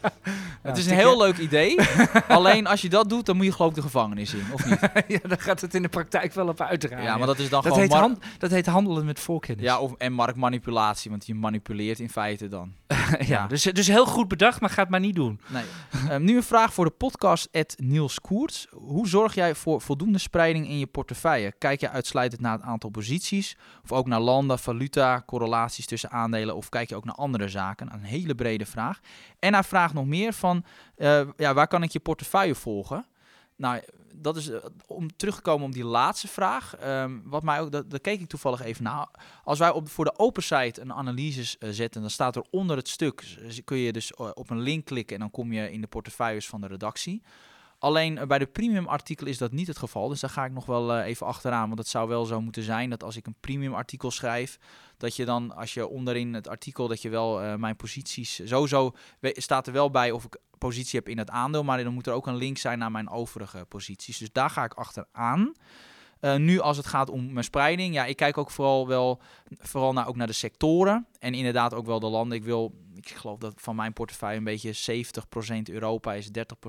het is een heel leuk idee. Alleen als je dat doet, dan moet je geloof ik de gevangenis in, of niet? ja, daar gaat het in de praktijk wel op uitdraaien. Ja, maar dat is dan dat, gewoon... heet hand- dat heet handelen met voorkennis. ja, of, en marktmanipulatie, want je manipuleert in feite dan. ja. Dus, dus heel goed bedacht, maar ga het maar niet doen. Nee. Ehm, nu een vraag voor de podcast at Niels Koerts. Hoe zorg jij voor voldoende spreiding in je portefeuille? Kijk je uitsluitend naar het aantal posities? Of ook naar landen, valuta, correlaties tussen aandelen? Of kijk je ook naar andere zaken? Een hele brede vraag. En hij vraagt nog meer van, eh, ja, waar kan ik je portefeuille volgen? Nou, dat is eh, om terug te komen op die laatste vraag. ehm, wat mij ook, dat, keek ik toevallig even naar. Als wij op, voor de open site een analyse eh, zetten, dan staat er onder het stuk, kun je dus eh, op een link klikken en dan kom je in de portefeuilles van de redactie. Alleen bij de premium artikel is dat niet het geval, dus daar ga ik nog wel even achteraan. Want het zou wel zo moeten zijn dat als ik een premium artikel schrijf, dat je dan als je onderin het artikel, dat je wel mijn posities, sowieso staat er wel bij of ik positie heb in het aandeel, maar dan moet er ook een link zijn naar mijn overige posities. Dus daar ga ik achteraan. Eh, nu als het gaat om mijn spreiding, ja, ik kijk ook vooral wel vooral naar, ook naar de sectoren en inderdaad ook wel de landen. Ik wil, ik geloof dat van mijn portefeuille een beetje 70% Europa is,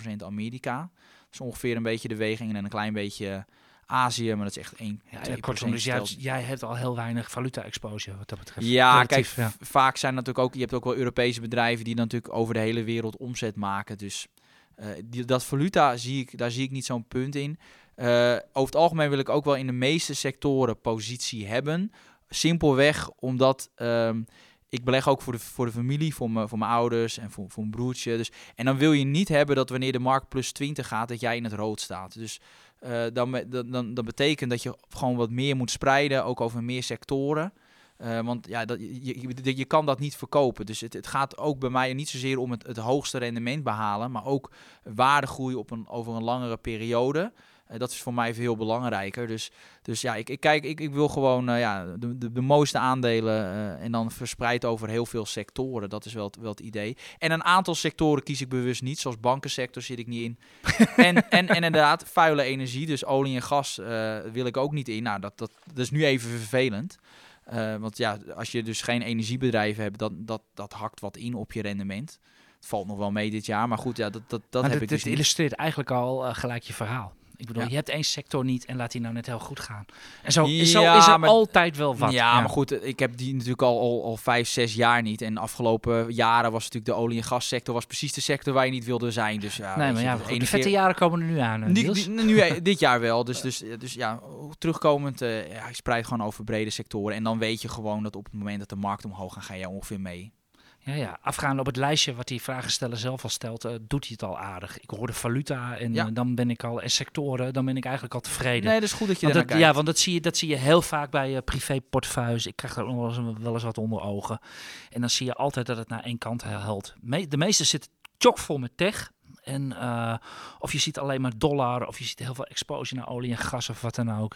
30% Amerika. Is ongeveer een beetje de weging en een klein beetje Azië, maar dat is echt 1, Ja, 2 ja, kortom, dus jij, hebt- jij hebt al heel weinig valuta-exposure wat dat betreft. Ja, Relatief, kijk, vaak zijn natuurlijk ook, je hebt ook wel Europese bedrijven die natuurlijk over de hele wereld omzet maken. Dus eh, die, dat valuta zie ik, daar zie ik niet zo'n punt in. Eh, over het algemeen wil ik ook wel in de meeste sectoren positie hebben. Simpelweg omdat ehm, ik beleg ook voor de, voor de familie, voor mijn, voor mijn ouders en voor, voor mijn broertje. Dus, en dan wil je niet hebben dat wanneer de markt plus 20 gaat, dat jij in het rood staat. Dus eh, dan, dan, dan, betekent dat je gewoon wat meer moet spreiden, ook over meer sectoren. Eh, want ja, dat, je, je, je kan dat niet verkopen. Dus het, het gaat ook bij mij niet zozeer om het, het hoogste rendement behalen, maar ook waardegroei op een, over een langere periode. Dat is voor mij veel belangrijker. Dus, dus ja, ik, ik kijk, ik, ik wil gewoon eh, ja, de, de, de mooiste aandelen eh, en dan verspreid over heel veel sectoren. Dat is wel het, wel het idee. En een aantal sectoren kies ik bewust niet, zoals bankensector zit ik niet in. en, en, en inderdaad, vuile energie, dus olie en gas eh, wil ik ook niet in. Nou, dat, dat, dat is nu even vervelend. Want ja, als je dus geen energiebedrijven hebt, dan, dat, dat hakt wat in op je rendement. Het valt nog wel mee dit jaar, maar goed, ja, dat, dat, dat maar heb dit, ik dus dit niet. illustreert eigenlijk al gelijk je verhaal. Ik bedoel, Ja. je hebt één sector niet en laat die nou net heel goed gaan. En zo, Ja, zo is er maar- altijd wel wat. Ja, maar goed, ik heb die natuurlijk al, al, al vijf, zes jaar niet. En de afgelopen jaren was natuurlijk de olie- en gassector was precies de sector waar je niet wilde zijn. Dus ja, nee, maar je, ja, de goed, ene de vette jaren komen er nu aan. Die- Niels. die- nu, eh, dit jaar wel. Dus, dus, dus ja, terugkomend, eh ja, ik spreid gewoon over brede sectoren. En dan weet je gewoon dat op het moment dat de markt omhoog gaat, ga je ongeveer mee. Ja, ja, afgaande op het lijstje wat die vragensteller zelf al stelt, eh, doet hij het al aardig. Ik hoorde valuta en Ja. eh, dan ben ik al, en sectoren, dan ben ik eigenlijk al tevreden. Nee, dat is goed dat je dat, kijkt. ja, want dat zie, je, dat zie je heel vaak bij eh privéportefeuilles. Ik krijg er nog wel eens, wel eens wat onder ogen. En dan zie je altijd dat het naar één kant helpt. Me, de meeste zitten chockvol met tech. En, of je ziet alleen maar dollar, of je ziet heel veel exposure naar olie en gas of wat dan ook.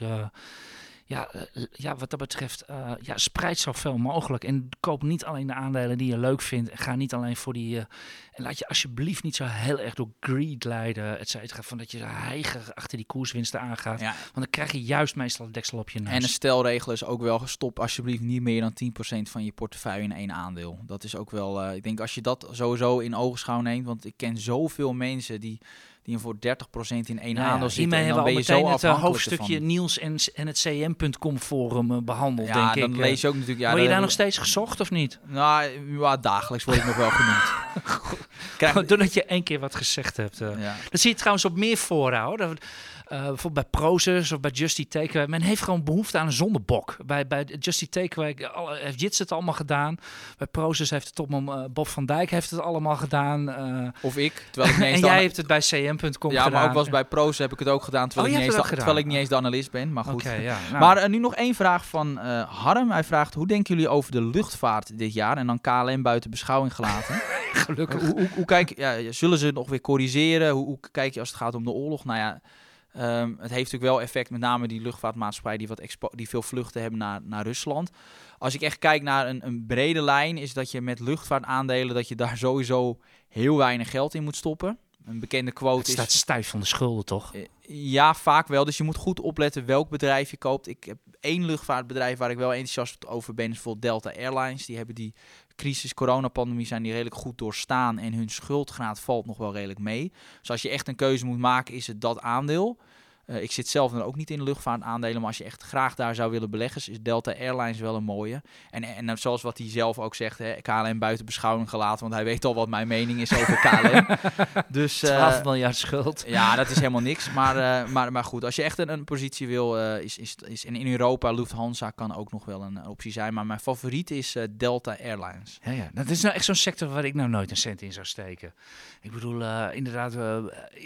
Ja, eh, ja, wat dat betreft, eh, ja, spreid zoveel mogelijk. En koop niet alleen de aandelen die je leuk vindt. En ga niet alleen voor die... eh, en laat je alsjeblieft niet zo heel erg door greed leiden, et cetera. Van dat je heiger achter die koerswinsten aangaat. Ja, Want dan krijg je juist meestal het deksel op je neus. En een stelregel is ook wel stop alsjeblieft niet meer dan 10% van je portefeuille in één aandeel. Dat is ook wel, eh, ik denk als je dat sowieso in ogenschouw neemt, want ik ken zoveel mensen die, die voor 30% in één Nou ja, aandeel zitten. hiermee En dan hebben ben we je al zo het eh, hoofdstukje ervan. Niels en, en het cm.com forum eh, behandeld, Ja, denk dan ik. lees je ook natuurlijk... Ja, Word je daar nog steeds gezocht of niet? Nou, ja, dagelijks word ik nog wel genoemd. Krijg- Doordat je één keer wat gezegd hebt. eh. ja. Dat zie je trouwens op meer fora hoor. Dat, eh, bijvoorbeeld bij Prozus of bij Justy Takeaway. Men heeft gewoon behoefte aan een zondebok. Bij, bij Justy Takeaway alle- heeft Jits het allemaal gedaan. Bij Prozus heeft het topman eh, Bob van Dijk heeft het allemaal gedaan. eh, Of ik, terwijl ik en jij hebt het bij cm.com Ja, gedaan. maar ook eens bij pro's heb ik het ook gedaan, terwijl, Oh, ik, niet eens terwijl ik niet eens de analist ben. Maar goed. Ja. nou. Maar nu nog één vraag van Harm. Hij vraagt, hoe denken jullie over de luchtvaart dit jaar? En dan KLM buiten beschouwing gelaten. gelukkig. hoe, hoe, hoe kijk, ja, zullen ze het nog weer corrigeren? Hoe, hoe kijk je als het gaat om de oorlog? Nou ja, ehm, het heeft natuurlijk wel effect, met name die luchtvaartmaatschappij die, wat die veel vluchten hebben naar, naar Rusland. Als ik echt kijk naar een, een brede lijn, is dat je met luchtvaartaandelen, dat je daar sowieso heel weinig geld in moet stoppen. Een bekende quote Het is... staat stijf van de schulden, toch? Eh, Ja, vaak wel. Dus je moet goed opletten welk bedrijf je koopt. Ik heb één luchtvaartbedrijf waar ik wel enthousiast over ben. Is bijvoorbeeld Delta Airlines. Die hebben die crisis, coronapandemie, zijn die redelijk goed doorstaan. En hun schuldgraad valt nog wel redelijk mee. Dus als je echt een keuze moet maken, is het dat aandeel. Eh, ik zit zelf dan ook niet in de luchtvaartaandelen, maar als je echt graag daar zou willen beleggen, is Delta Airlines wel een mooie. En, en, en zoals wat hij zelf ook zegt, hè, KLM buiten beschouwing gelaten, want hij weet al wat mijn mening is over KLM. dus, eh, 12 miljard schuld. ja, dat is helemaal niks. Maar, eh, maar, maar goed, als je echt een, een positie wil, is, is, is en in Europa Lufthansa kan ook nog wel een optie zijn. Maar mijn favoriet is Delta Airlines. Ja, ja. Dat is nou echt zo'n sector waar ik nou nooit een cent in zou steken. Ik bedoel, inderdaad,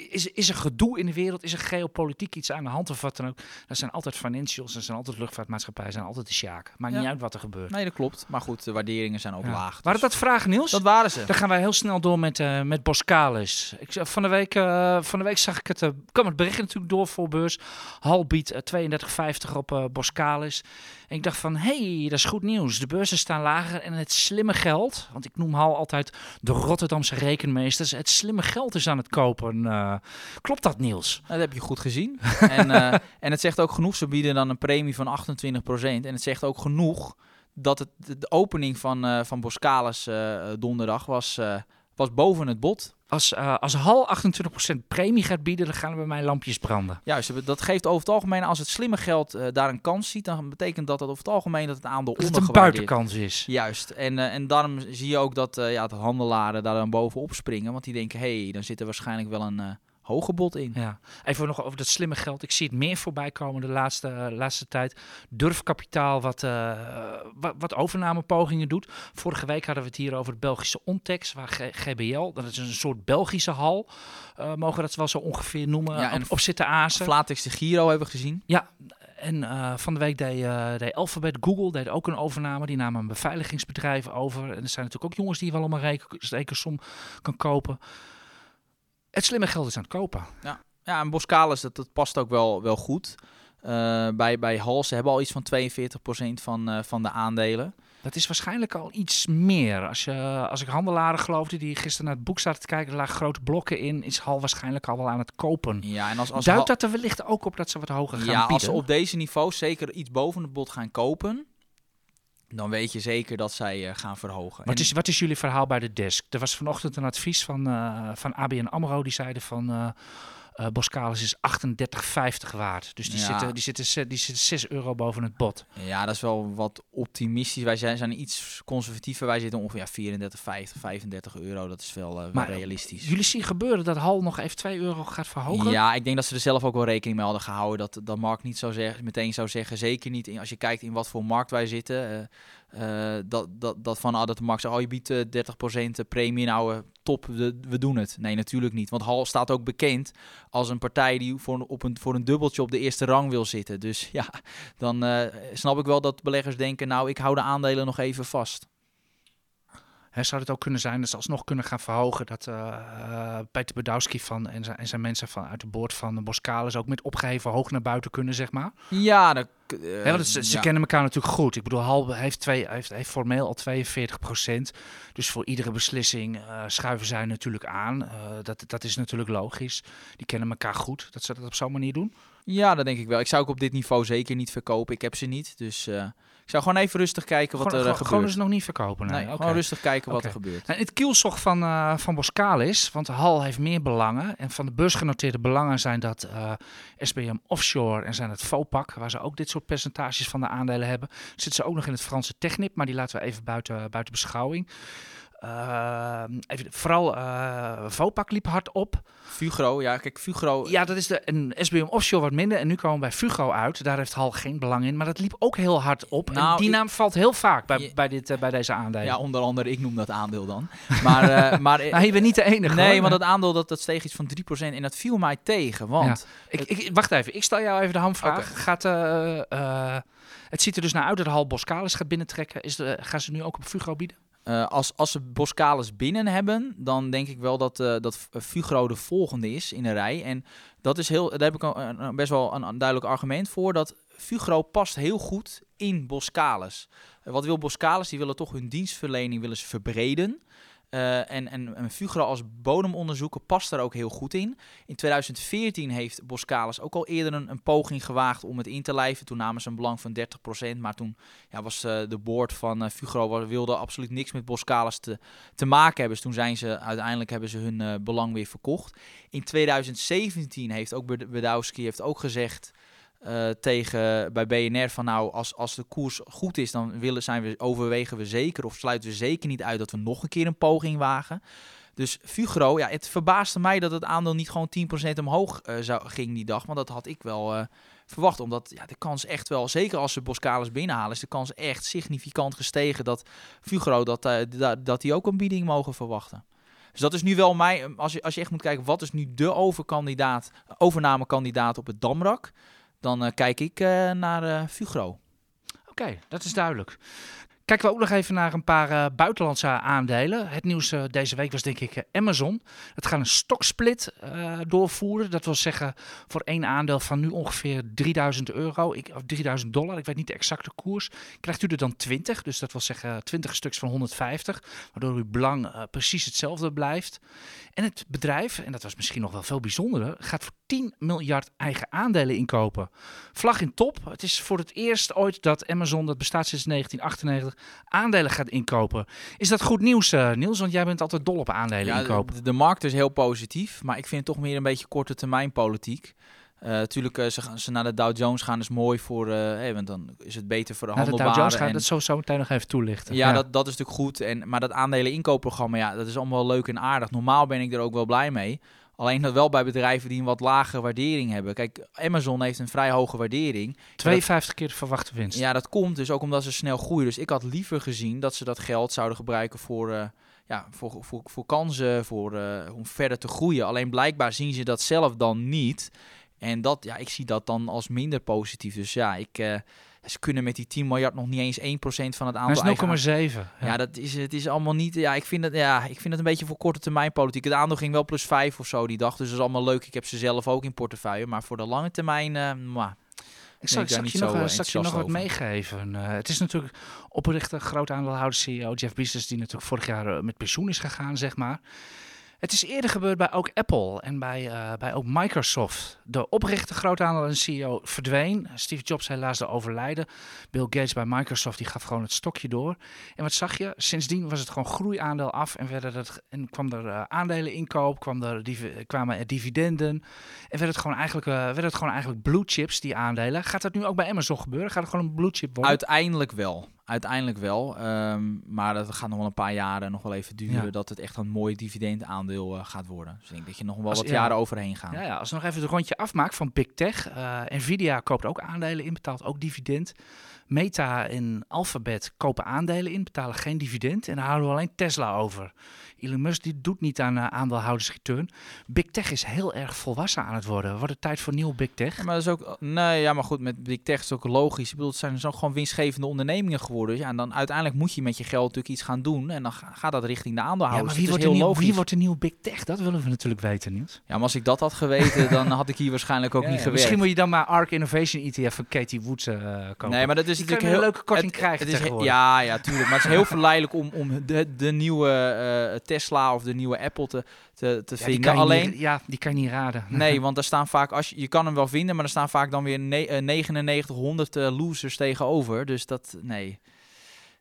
is, is er gedoe in de wereld? Is er geopolitiek iets aan de hand of wat dan ook? Dat zijn altijd financials, dat zijn altijd luchtvaartmaatschappijen, zijn altijd de sjaak. Maakt Ja. niet uit wat er gebeurt. Nee, dat klopt. Maar goed, de waarderingen zijn ook Ja. laag. Waren dus- dat vragen, Niels? dat waren ze. Dan gaan wij heel snel door met, eh met Boskalis. Ik, zag- van, de week, eh, van de week zag ik het, eh, kwam het bericht natuurlijk door voor beurs. Hal biedt eh, 32,50 op eh Boskalis. En ik dacht van, hey, dat is goed nieuws. De beurzen staan lager en het slimme geld, want ik noem Hal altijd de Rotterdamse rekenmeesters. Het slimme geld is aan het kopen. Eh, klopt dat, Niels? Dat heb je goed gezien. en, eh, en het zegt ook genoeg. Ze bieden dan een premie van 28%. En het zegt ook genoeg dat het, de, opening van, eh van Boskalis eh, donderdag was, was boven het bod. Als, als Hal 28% premie gaat bieden, dan gaan er bij mij lampjes branden. Juist, dat geeft over het algemeen, als het slimme geld daar een kans ziet, dan betekent dat dat over het algemeen dat het aandeel Dat het een buitenkans is. Juist, en, en daarom zie je ook dat ja, de handelaren daar dan bovenop springen, want die denken, hé, hey, dan zit er waarschijnlijk wel een hoge bod in. Ja, even nog over dat slimme geld. Ik zie het meer voorbij komen de laatste, eh, laatste tijd. Durfkapitaal wat, eh, wat, wat overnamepogingen doet. Vorige week hadden we het hier over het Belgische Ontex, waar G- GBL, dat is een soort Belgische hal, eh, mogen we dat wel zo ongeveer noemen, Ja, en op, op zitten azen. Flatex de Giro hebben we gezien. Ja, en van de week deed, deed Alphabet, Google deed ook een overname. Die namen een beveiligingsbedrijf over. En er zijn natuurlijk ook jongens die wel om een reken- rekensom kan kopen. Het slimme geld is aan het kopen. Ja, en Boskalis, dat, dat past ook wel, wel goed. Eh, bij, bij Hal, ze hebben al iets van 42% van, eh, van de aandelen. Dat is waarschijnlijk al iets meer. Als, je, als ik handelaren geloofde die gisteren naar het boek zaten te kijken, er lagen grote blokken in, is Hal waarschijnlijk al wel aan het kopen. Ja, en als, als Duidt dat er wellicht ook op dat ze wat hoger gaan ja, bieden? als ze op deze niveau zeker iets boven het bod gaan kopen, dan weet je zeker dat zij eh, gaan verhogen. Wat En- is, wat is jullie verhaal bij de desk? Er was vanochtend een advies van, eh, van ABN AMRO. Die zeiden van eh eh, Boskalis is 38,50 waard. Dus die, Ja. zitten, die, zitten, die zitten 6 euro boven het bod. Ja, dat is wel wat optimistisch. Wij zijn, zijn iets conservatiever. Wij zitten ongeveer ja, 34, 50, 35 euro. Dat is wel, eh, Maar realistisch. Jullie zien gebeuren dat Hal nog even 2 euro gaat verhogen? Ja, ik denk dat ze er zelf ook wel rekening mee hadden gehouden. Dat, dat Mark niet zou zeggen, meteen zou zeggen, zeker niet in, als je kijkt in wat voor markt wij zitten. eh, eh, dat, dat, dat van ah, dat de markt zegt, oh je biedt eh, 30% premie, nou eh, top, we, doen het. Nee, natuurlijk niet. Want Hal staat ook bekend als een partij die voor, een- op een, voor een dubbeltje op de eerste rang wil zitten. Dus ja, dan eh, snap ik wel dat beleggers denken, nou ik hou de aandelen nog even vast. Hè, zou het ook kunnen zijn dat ze alsnog kunnen gaan verhogen dat eh, Peter Bedowski van en zijn, en zijn mensen van uit de boord van Boskalis ook met opgeheven hoog naar buiten kunnen, zeg maar? Ja, dat, want ze, ze ja. kennen elkaar natuurlijk goed. Ik bedoel, Hal heeft, twee, heeft, heeft formeel al 42% Dus voor iedere beslissing schuiven zij natuurlijk aan. Dat, dat is natuurlijk logisch. Die kennen elkaar goed, dat ze dat op zo'n manier doen. Ja, dat denk ik wel. Ik zou ook op dit niveau zeker niet verkopen. Ik heb ze niet. Dus ik zou gewoon even rustig kijken wat gewoon, er eh, gewoon, gewoon gebeurt. eens nog niet verkopen. Nee, gewoon rustig kijken wat er gebeurt. Nou, het kielzog van, eh van Boskalis, want Hal heeft meer belangen. En van de beursgenoteerde belangen zijn dat eh, SBM Offshore en zijn het Vopak, waar ze ook dit soort percentages van de aandelen hebben. Zitten ze ook nog in het Franse Technip, maar die laten we even buiten, buiten beschouwing. Uh, even, vooral uh, Vopak liep hard op. Fugro, ja, kijk, Fugro... Ja, dat is de, een SBM Offshore wat minder. En nu komen we bij Fugro uit. Daar heeft Hal geen belang in. Maar dat liep ook heel hard op. Nou, en die naam valt heel vaak bij, bij, dit, uh, bij deze aandelen. Ja, onder andere, ik noem dat aandeel dan. Maar, uh, maar nou, je bent niet de enige. Nee, hoor. want dat aandeel dat, dat steeg iets van 3%. En dat viel mij tegen, want... Ja. Ik, ik, wacht even, ik stel jou even de hamvraag. Okay. Gaat... het ziet er dus naar uit dat Hal Boskalis gaat binnentrekken. Is de, gaan ze nu ook op Fugro bieden? Uh, als, als ze Boskalis binnen hebben, dan denk ik wel dat, uh, dat Fugro de volgende is in de rij. En dat is heel, daar heb ik een, een, best wel een, een, duidelijk argument voor. Dat Fugro past heel goed in Boskalis. Uh, wat wil Boskalis? Die willen toch hun dienstverlening willen ze verbreden. Uh, en, en, en Fugro als bodemonderzoeker past daar ook heel goed in. In 2014 heeft Boskalis ook al eerder een, poging gewaagd om het in te lijven. Toen namen ze een belang van 30%. Maar toen ja, was uh, de board van uh, Fugro wilde absoluut niks met Boskalis te, te maken hebben. Dus toen zijn ze uiteindelijk hebben ze hun belang weer verkocht. In 2017 heeft ook Bedowski heeft ook gezegd. Uh, tegen bij BNR van nou als, als de koers goed is dan willen zijn we overwegen we zeker of sluiten we zeker niet uit dat we nog een keer een poging wagen. Dus Fugro, ja, het verbaasde mij dat het aandeel niet gewoon 10% omhoog uh, zou, ging die dag, want dat had ik wel uh, verwacht omdat ja, de kans echt wel zeker als ze Boskalis binnenhalen is de kans echt significant gestegen dat Fugro dat dat, dat die ook een bieding mogen verwachten. Dus dat is nu wel mij als je als je echt moet kijken wat is nu de overkandidaat overnamekandidaat op het Damrak dan uh, kijk ik uh, naar uh, Fugro. Oké, dat is duidelijk. Kijken we ook nog even naar een paar uh, buitenlandse aandelen. Het nieuws uh, deze week was denk ik uh, Amazon. Het gaat een stoksplit doorvoeren. Dat wil zeggen voor één aandeel van nu ongeveer 3000 euro, ik, of 3000 dollar. Ik weet niet de exacte koers. Krijgt u er dan 20, dus dat wil zeggen 20 stuks van 150. Waardoor uw belang precies hetzelfde blijft. En het bedrijf, en dat was misschien nog wel veel bijzonderer, gaat voor 10 miljard eigen aandelen inkopen. Vlag in top. Het is voor het eerst ooit dat Amazon, dat bestaat sinds 1998, aandelen gaat inkopen. Is dat goed nieuws, uh, Niels? Want jij bent altijd dol op aandelen ja, inkopen. De, de, markt is heel positief, maar ik vind het toch meer een beetje korte termijn politiek. Natuurlijk, uh, uh, ze, ze naar de Dow Jones gaan is mooi voor, hey, want dan is het beter voor de naar. De Dow Jones gaan, dat zo, zo meteen nog even toelichten. Ja, ja, Dat, dat is natuurlijk goed. En, maar dat aandelen inkoopprogramma, ja, dat is allemaal leuk en aardig. Normaal ben ik er ook wel blij mee. Alleen dat wel bij bedrijven die een wat lagere waardering hebben. Kijk, Amazon heeft een vrij hoge waardering. 52 dat, keer de verwachte winst. Ja, dat komt dus ook omdat ze snel groeien. Dus ik had liever gezien dat ze dat geld zouden gebruiken voor, uh, ja, voor, voor, voor kansen, voor, uh, om verder te groeien. Alleen blijkbaar zien ze dat zelf dan niet. En dat, ja, ik zie dat dan als minder positief. Dus ja, ik... Uh, ze kunnen met die 10 miljard nog niet eens 1% van het aantal. Dat is 0,7. Ja. ja, dat is het is allemaal niet. Ja, ik vind het ja, ik vind het een beetje voor korte termijn politiek. Het aandeel ging wel plus 5 of zo die dag, dus dat is allemaal leuk. Ik heb ze zelf ook in portefeuille, maar voor de lange termijn uh, ik zal, zal je nog, zal je nog wat meegeven. Uh, het is natuurlijk oprichter, groot aandeelhouder, CEO Jeff Bezos, die natuurlijk vorig jaar uh, met pensioen is gegaan, zeg maar. Het is eerder gebeurd bij ook Apple en bij, uh, bij ook Microsoft. De oprichter, groot aandeel en CEO verdween. Steve Jobs helaas de overlijden. Bill Gates bij Microsoft die gaf gewoon het stokje door. En wat zag je? Sindsdien was het gewoon groeiaandeel af en, werden het, en kwam er uh, aandelen inkoop, kwam er, kwamen er dividenden. En werd het, gewoon eigenlijk, uh, werd het gewoon eigenlijk blue chips, die aandelen. Gaat dat nu ook bij Amazon gebeuren? Gaat het gewoon een blue chip worden? Uiteindelijk wel. Uiteindelijk wel. Um, maar dat gaat nog wel een paar jaren nog wel even duren. Ja. Dat het echt een mooi dividendaandeel uh, gaat worden. Dus ik denk dat je nog wel als, wat ja, jaren overheen gaat. Ja, ja, als we nog even het rondje afmaakt van Big Tech. Uh, Nvidia koopt ook aandelen in, betaalt ook dividend. Meta en Alphabet kopen aandelen in, betalen geen dividend. En dan houden we alleen Tesla over. Elon Musk die doet niet aan uh, aandeelhoudersreturn. Big Tech is heel erg volwassen aan het worden. Wordt het tijd voor nieuw Big Tech? Ja, maar dat is ook, nee, ja, maar goed, met Big Tech is het ook logisch. Ik bedoel, het zijn zo gewoon winstgevende ondernemingen geworden. Ja, en dan uiteindelijk moet je met je geld natuurlijk iets gaan doen. En dan gaat dat richting de aandeelhouders. Ja, maar wie, wordt nieuw, wie wordt de nieuwe Big Tech? Dat willen we natuurlijk weten, Niels. Ja, maar als ik dat had geweten, dan had ik hier waarschijnlijk ook ja, niet gewerkt. Misschien moet je dan maar ARK Innovation ETF van Katie Woods uh, kopen. Nee, maar dat is natuurlijk heel heel leuke korting het, krijgen het is. Ja, ja, tuurlijk. Maar het is heel verleidelijk om, om de, de nieuwe uh, Tesla of de nieuwe Apple te, te, te Ja, vinden. Alleen, niet, ja, die kan je niet raden. nee, want er staan vaak, als je, je kan hem wel vinden, maar er staan vaak dan weer ne eh, 9900 eh, losers tegenover. Dus dat, nee.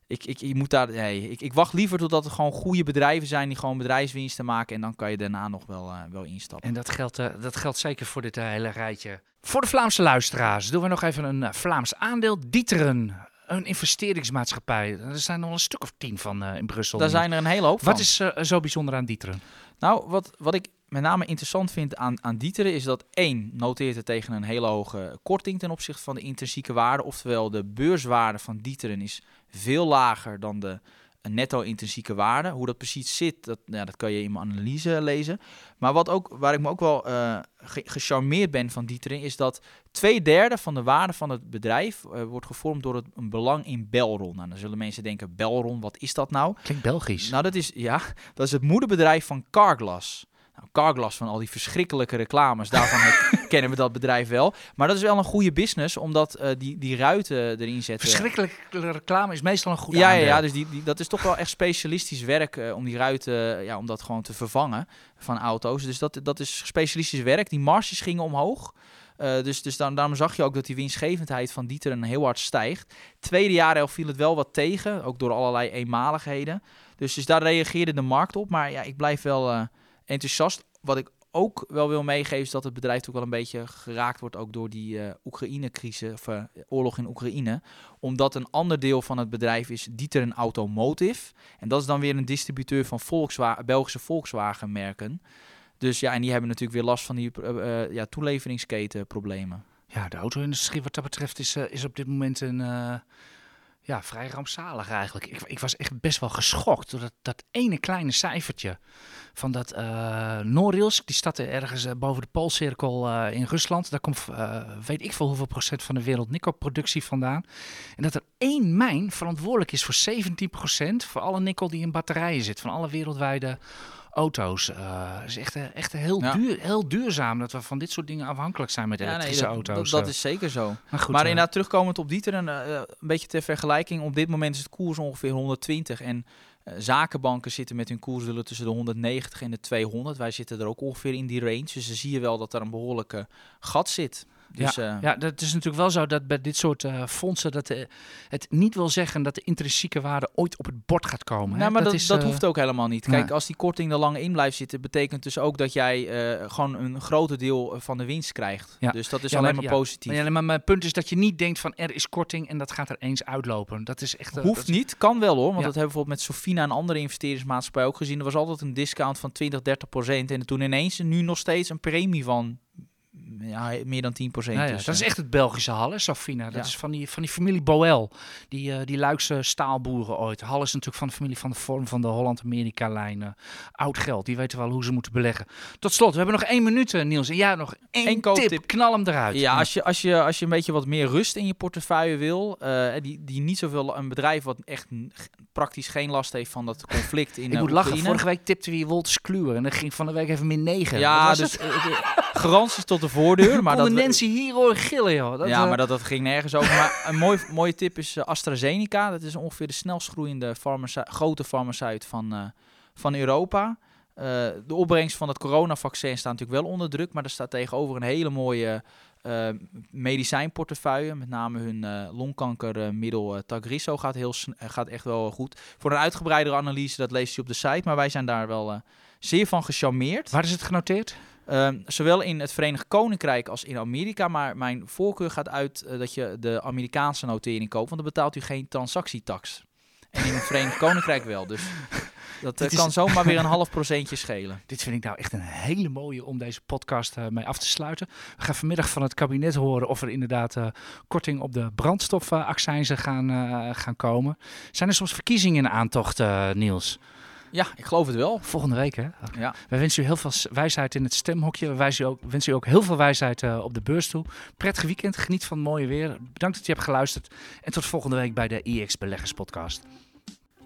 Ik, ik, je moet daar, nee, ik, ik wacht liever totdat er gewoon goede bedrijven zijn die gewoon bedrijfswinsten maken. En dan kan je daarna nog wel, eh, wel instappen. En dat geldt, eh, dat geldt zeker voor dit eh, hele rijtje. Voor de Vlaamse luisteraars doen we nog even een eh, Vlaams aandeel. Dieteren. Een investeringsmaatschappij. Er zijn nog een stuk of tien van eh, in Brussel. Daar zijn er een hele hoop van. Wat is eh, zo bijzonder aan Dieteren? Nou, wat, wat ik met name interessant vind aan, aan Dieteren is dat één noteert het tegen een hele hoge korting ten opzichte van de intrinsieke waarde. Oftewel, de beurswaarde van Dieteren is veel lager dan de netto-intrinsieke waarde. Hoe dat precies zit, dat, ja, dat kan je in mijn analyse lezen. Maar wat ook, waar ik me ook wel eh, ge- gecharmeerd ben van Dieteren, is dat twee derde van de waarde van het bedrijf eh, wordt gevormd door het, een belang in Belron. Nou, dan zullen mensen denken, Belron, wat is dat nou? Klinkt Belgisch. Nou, dat is, ja, dat is het moederbedrijf van Carglass. Nou, Carglass van al die verschrikkelijke reclames, daarvan het- kennen we dat bedrijf wel. Maar dat is wel een goede business, omdat eh, die, die ruiten erin zetten. Verschrikkelijke reclame is meestal een goed Ja, ja, aandeel. ja, dus die, die, dat is toch wel echt specialistisch werk eh, om die ruiten, ja, om dat gewoon te vervangen van auto's. Dus dat, dat is specialistisch werk. Die marges gingen omhoog. Eh, dus dus dan, daarom zag je ook dat die winstgevendheid van Dieteren heel hard stijgt. Tweede jaar viel het wel wat tegen, ook door allerlei eenmaligheden. Dus, dus daar reageerde de markt op. Maar ja, ik blijf wel enthousiast. Wat ik ook wel wil meegeven is dat het bedrijf ook wel een beetje geraakt wordt ook door die eh, Oekraïne-crisis, of eh, oorlog in Oekraïne. Omdat een ander deel van het bedrijf is Dieteren Automotive. En dat is dan weer een distributeur van Volkswagen, Belgische Volkswagen-merken. Dus ja, en die hebben natuurlijk weer last van die eh, ja, toeleveringsketenproblemen. Ja, de auto-industrie wat dat betreft is, is op dit moment een, ja, vrij rampzalig eigenlijk. Ik, ik was echt best wel geschokt door dat, dat ene kleine cijfertje van dat eh Norilsk, die stad ergens eh, boven de Poolcirkel eh, in Rusland. Daar komt weet ik veel hoeveel procent van de wereld nikkelproductie vandaan. En dat er één mijn verantwoordelijk is voor 17 procent voor alle nikkel die in batterijen zit, van alle wereldwijde auto's. Eh is echt, eh, echt heel, Ja. duur, heel duurzaam dat we van dit soort dingen afhankelijk zijn met Ja, nee, elektrische dat, auto's. dat, dat eh. is zeker zo. maar goed, maar inderdaad, terugkomend op Dieteren, eh, een beetje ter vergelijking. Op dit moment is het koers ongeveer 120 en zakenbanken zitten met hun koersdoelen tussen de 190 en de 200. Wij zitten er ook ongeveer in die range. Dus dan zie je wel dat er een behoorlijke gat zit. Dus, eh, Ja, dat is natuurlijk wel zo dat bij dit soort eh, fondsen dat eh, het niet wil zeggen dat de intrinsieke waarde ooit op het bord gaat komen. hè. Nou, maar dat, is, dat hoeft ook helemaal niet. Kijk, als die korting er lang in blijft zitten, betekent dus ook dat jij gewoon een groter deel van de winst krijgt. Ja. Dus dat is Ja, alleen maar- maar ja. positief. Maar, ja, maar mijn punt is dat je niet denkt van er is korting en dat gaat er eens uitlopen. Dat is echt. Hoeft dat is- niet, kan wel hoor. Want Ja. dat hebben we bijvoorbeeld met Sofina en andere investeringsmaatschappijen ook gezien. Er was altijd een discount van 20, 30 procent. En toen ineens nu nog steeds een premie van ja, meer dan 10 procent. Ja, ja, dus, dat is echt het Belgische Halle, Safina. Dat Ja. is van die, van die familie Boel, die, eh, die Luikse staalboeren ooit. Halle is natuurlijk van de familie van de vorm van de Holland-Amerika-lijn. eh, oud geld, die weten wel hoe ze moeten beleggen. Tot slot, we hebben nog één minuut, eh, Niels. En ja, nog één Eén tip. Knal hem eruit. Ja, als je, als, je, als je een beetje wat meer rust in je portefeuille wil, eh, die, die niet zoveel, een bedrijf wat echt praktisch geen last heeft van dat conflict in Ik moet lachen, vorige week tipte wie Wolters Kluwer en dat ging van de week even min 9. Ja, dus garanties tot de voordeur. Maar dat, Nancy hier horen gillen, joh. Dat, ja, eh, maar dat, dat ging nergens over. Maar een mooi, mooie tip is eh, AstraZeneca. Dat is ongeveer de snelst groeiende farmace- grote farmaceut van, eh, van Europa. Eh, de opbrengst van het coronavaccin staat natuurlijk wel onder druk. Maar er staat tegenover een hele mooie eh, medicijnportefeuille. Met name hun eh, longkankermiddel Tagrisso gaat, heel, gaat echt wel goed. Voor een uitgebreidere analyse, dat leest u op de site. Maar wij zijn daar wel eh, zeer van gecharmeerd. Waar is het genoteerd? Ehm, zowel in het Verenigd Koninkrijk als in Amerika. Maar mijn voorkeur gaat uit eh, dat je de Amerikaanse notering koopt. Want dan betaalt u geen transactietax. En in het Verenigd Koninkrijk wel. Dus dat eh, is- kan zomaar weer een half procentje schelen. Dit vind ik nou echt een hele mooie om deze podcast eh, mee af te sluiten. We gaan vanmiddag van het kabinet horen of er inderdaad korting op de brandstofaccijnzen gaan, gaan komen. Zijn er soms verkiezingen in aantocht, Niels? Ja, ik geloof het wel. Volgende week, hè? Ja. Wij wensen u heel veel wijsheid in het stemhokje. We wijzen u ook, wensen u ook heel veel wijsheid eh, op de beurs toe. Prettig weekend, geniet van het mooie weer. Bedankt dat je hebt geluisterd. En tot volgende week bij de IX Beleggers Podcast.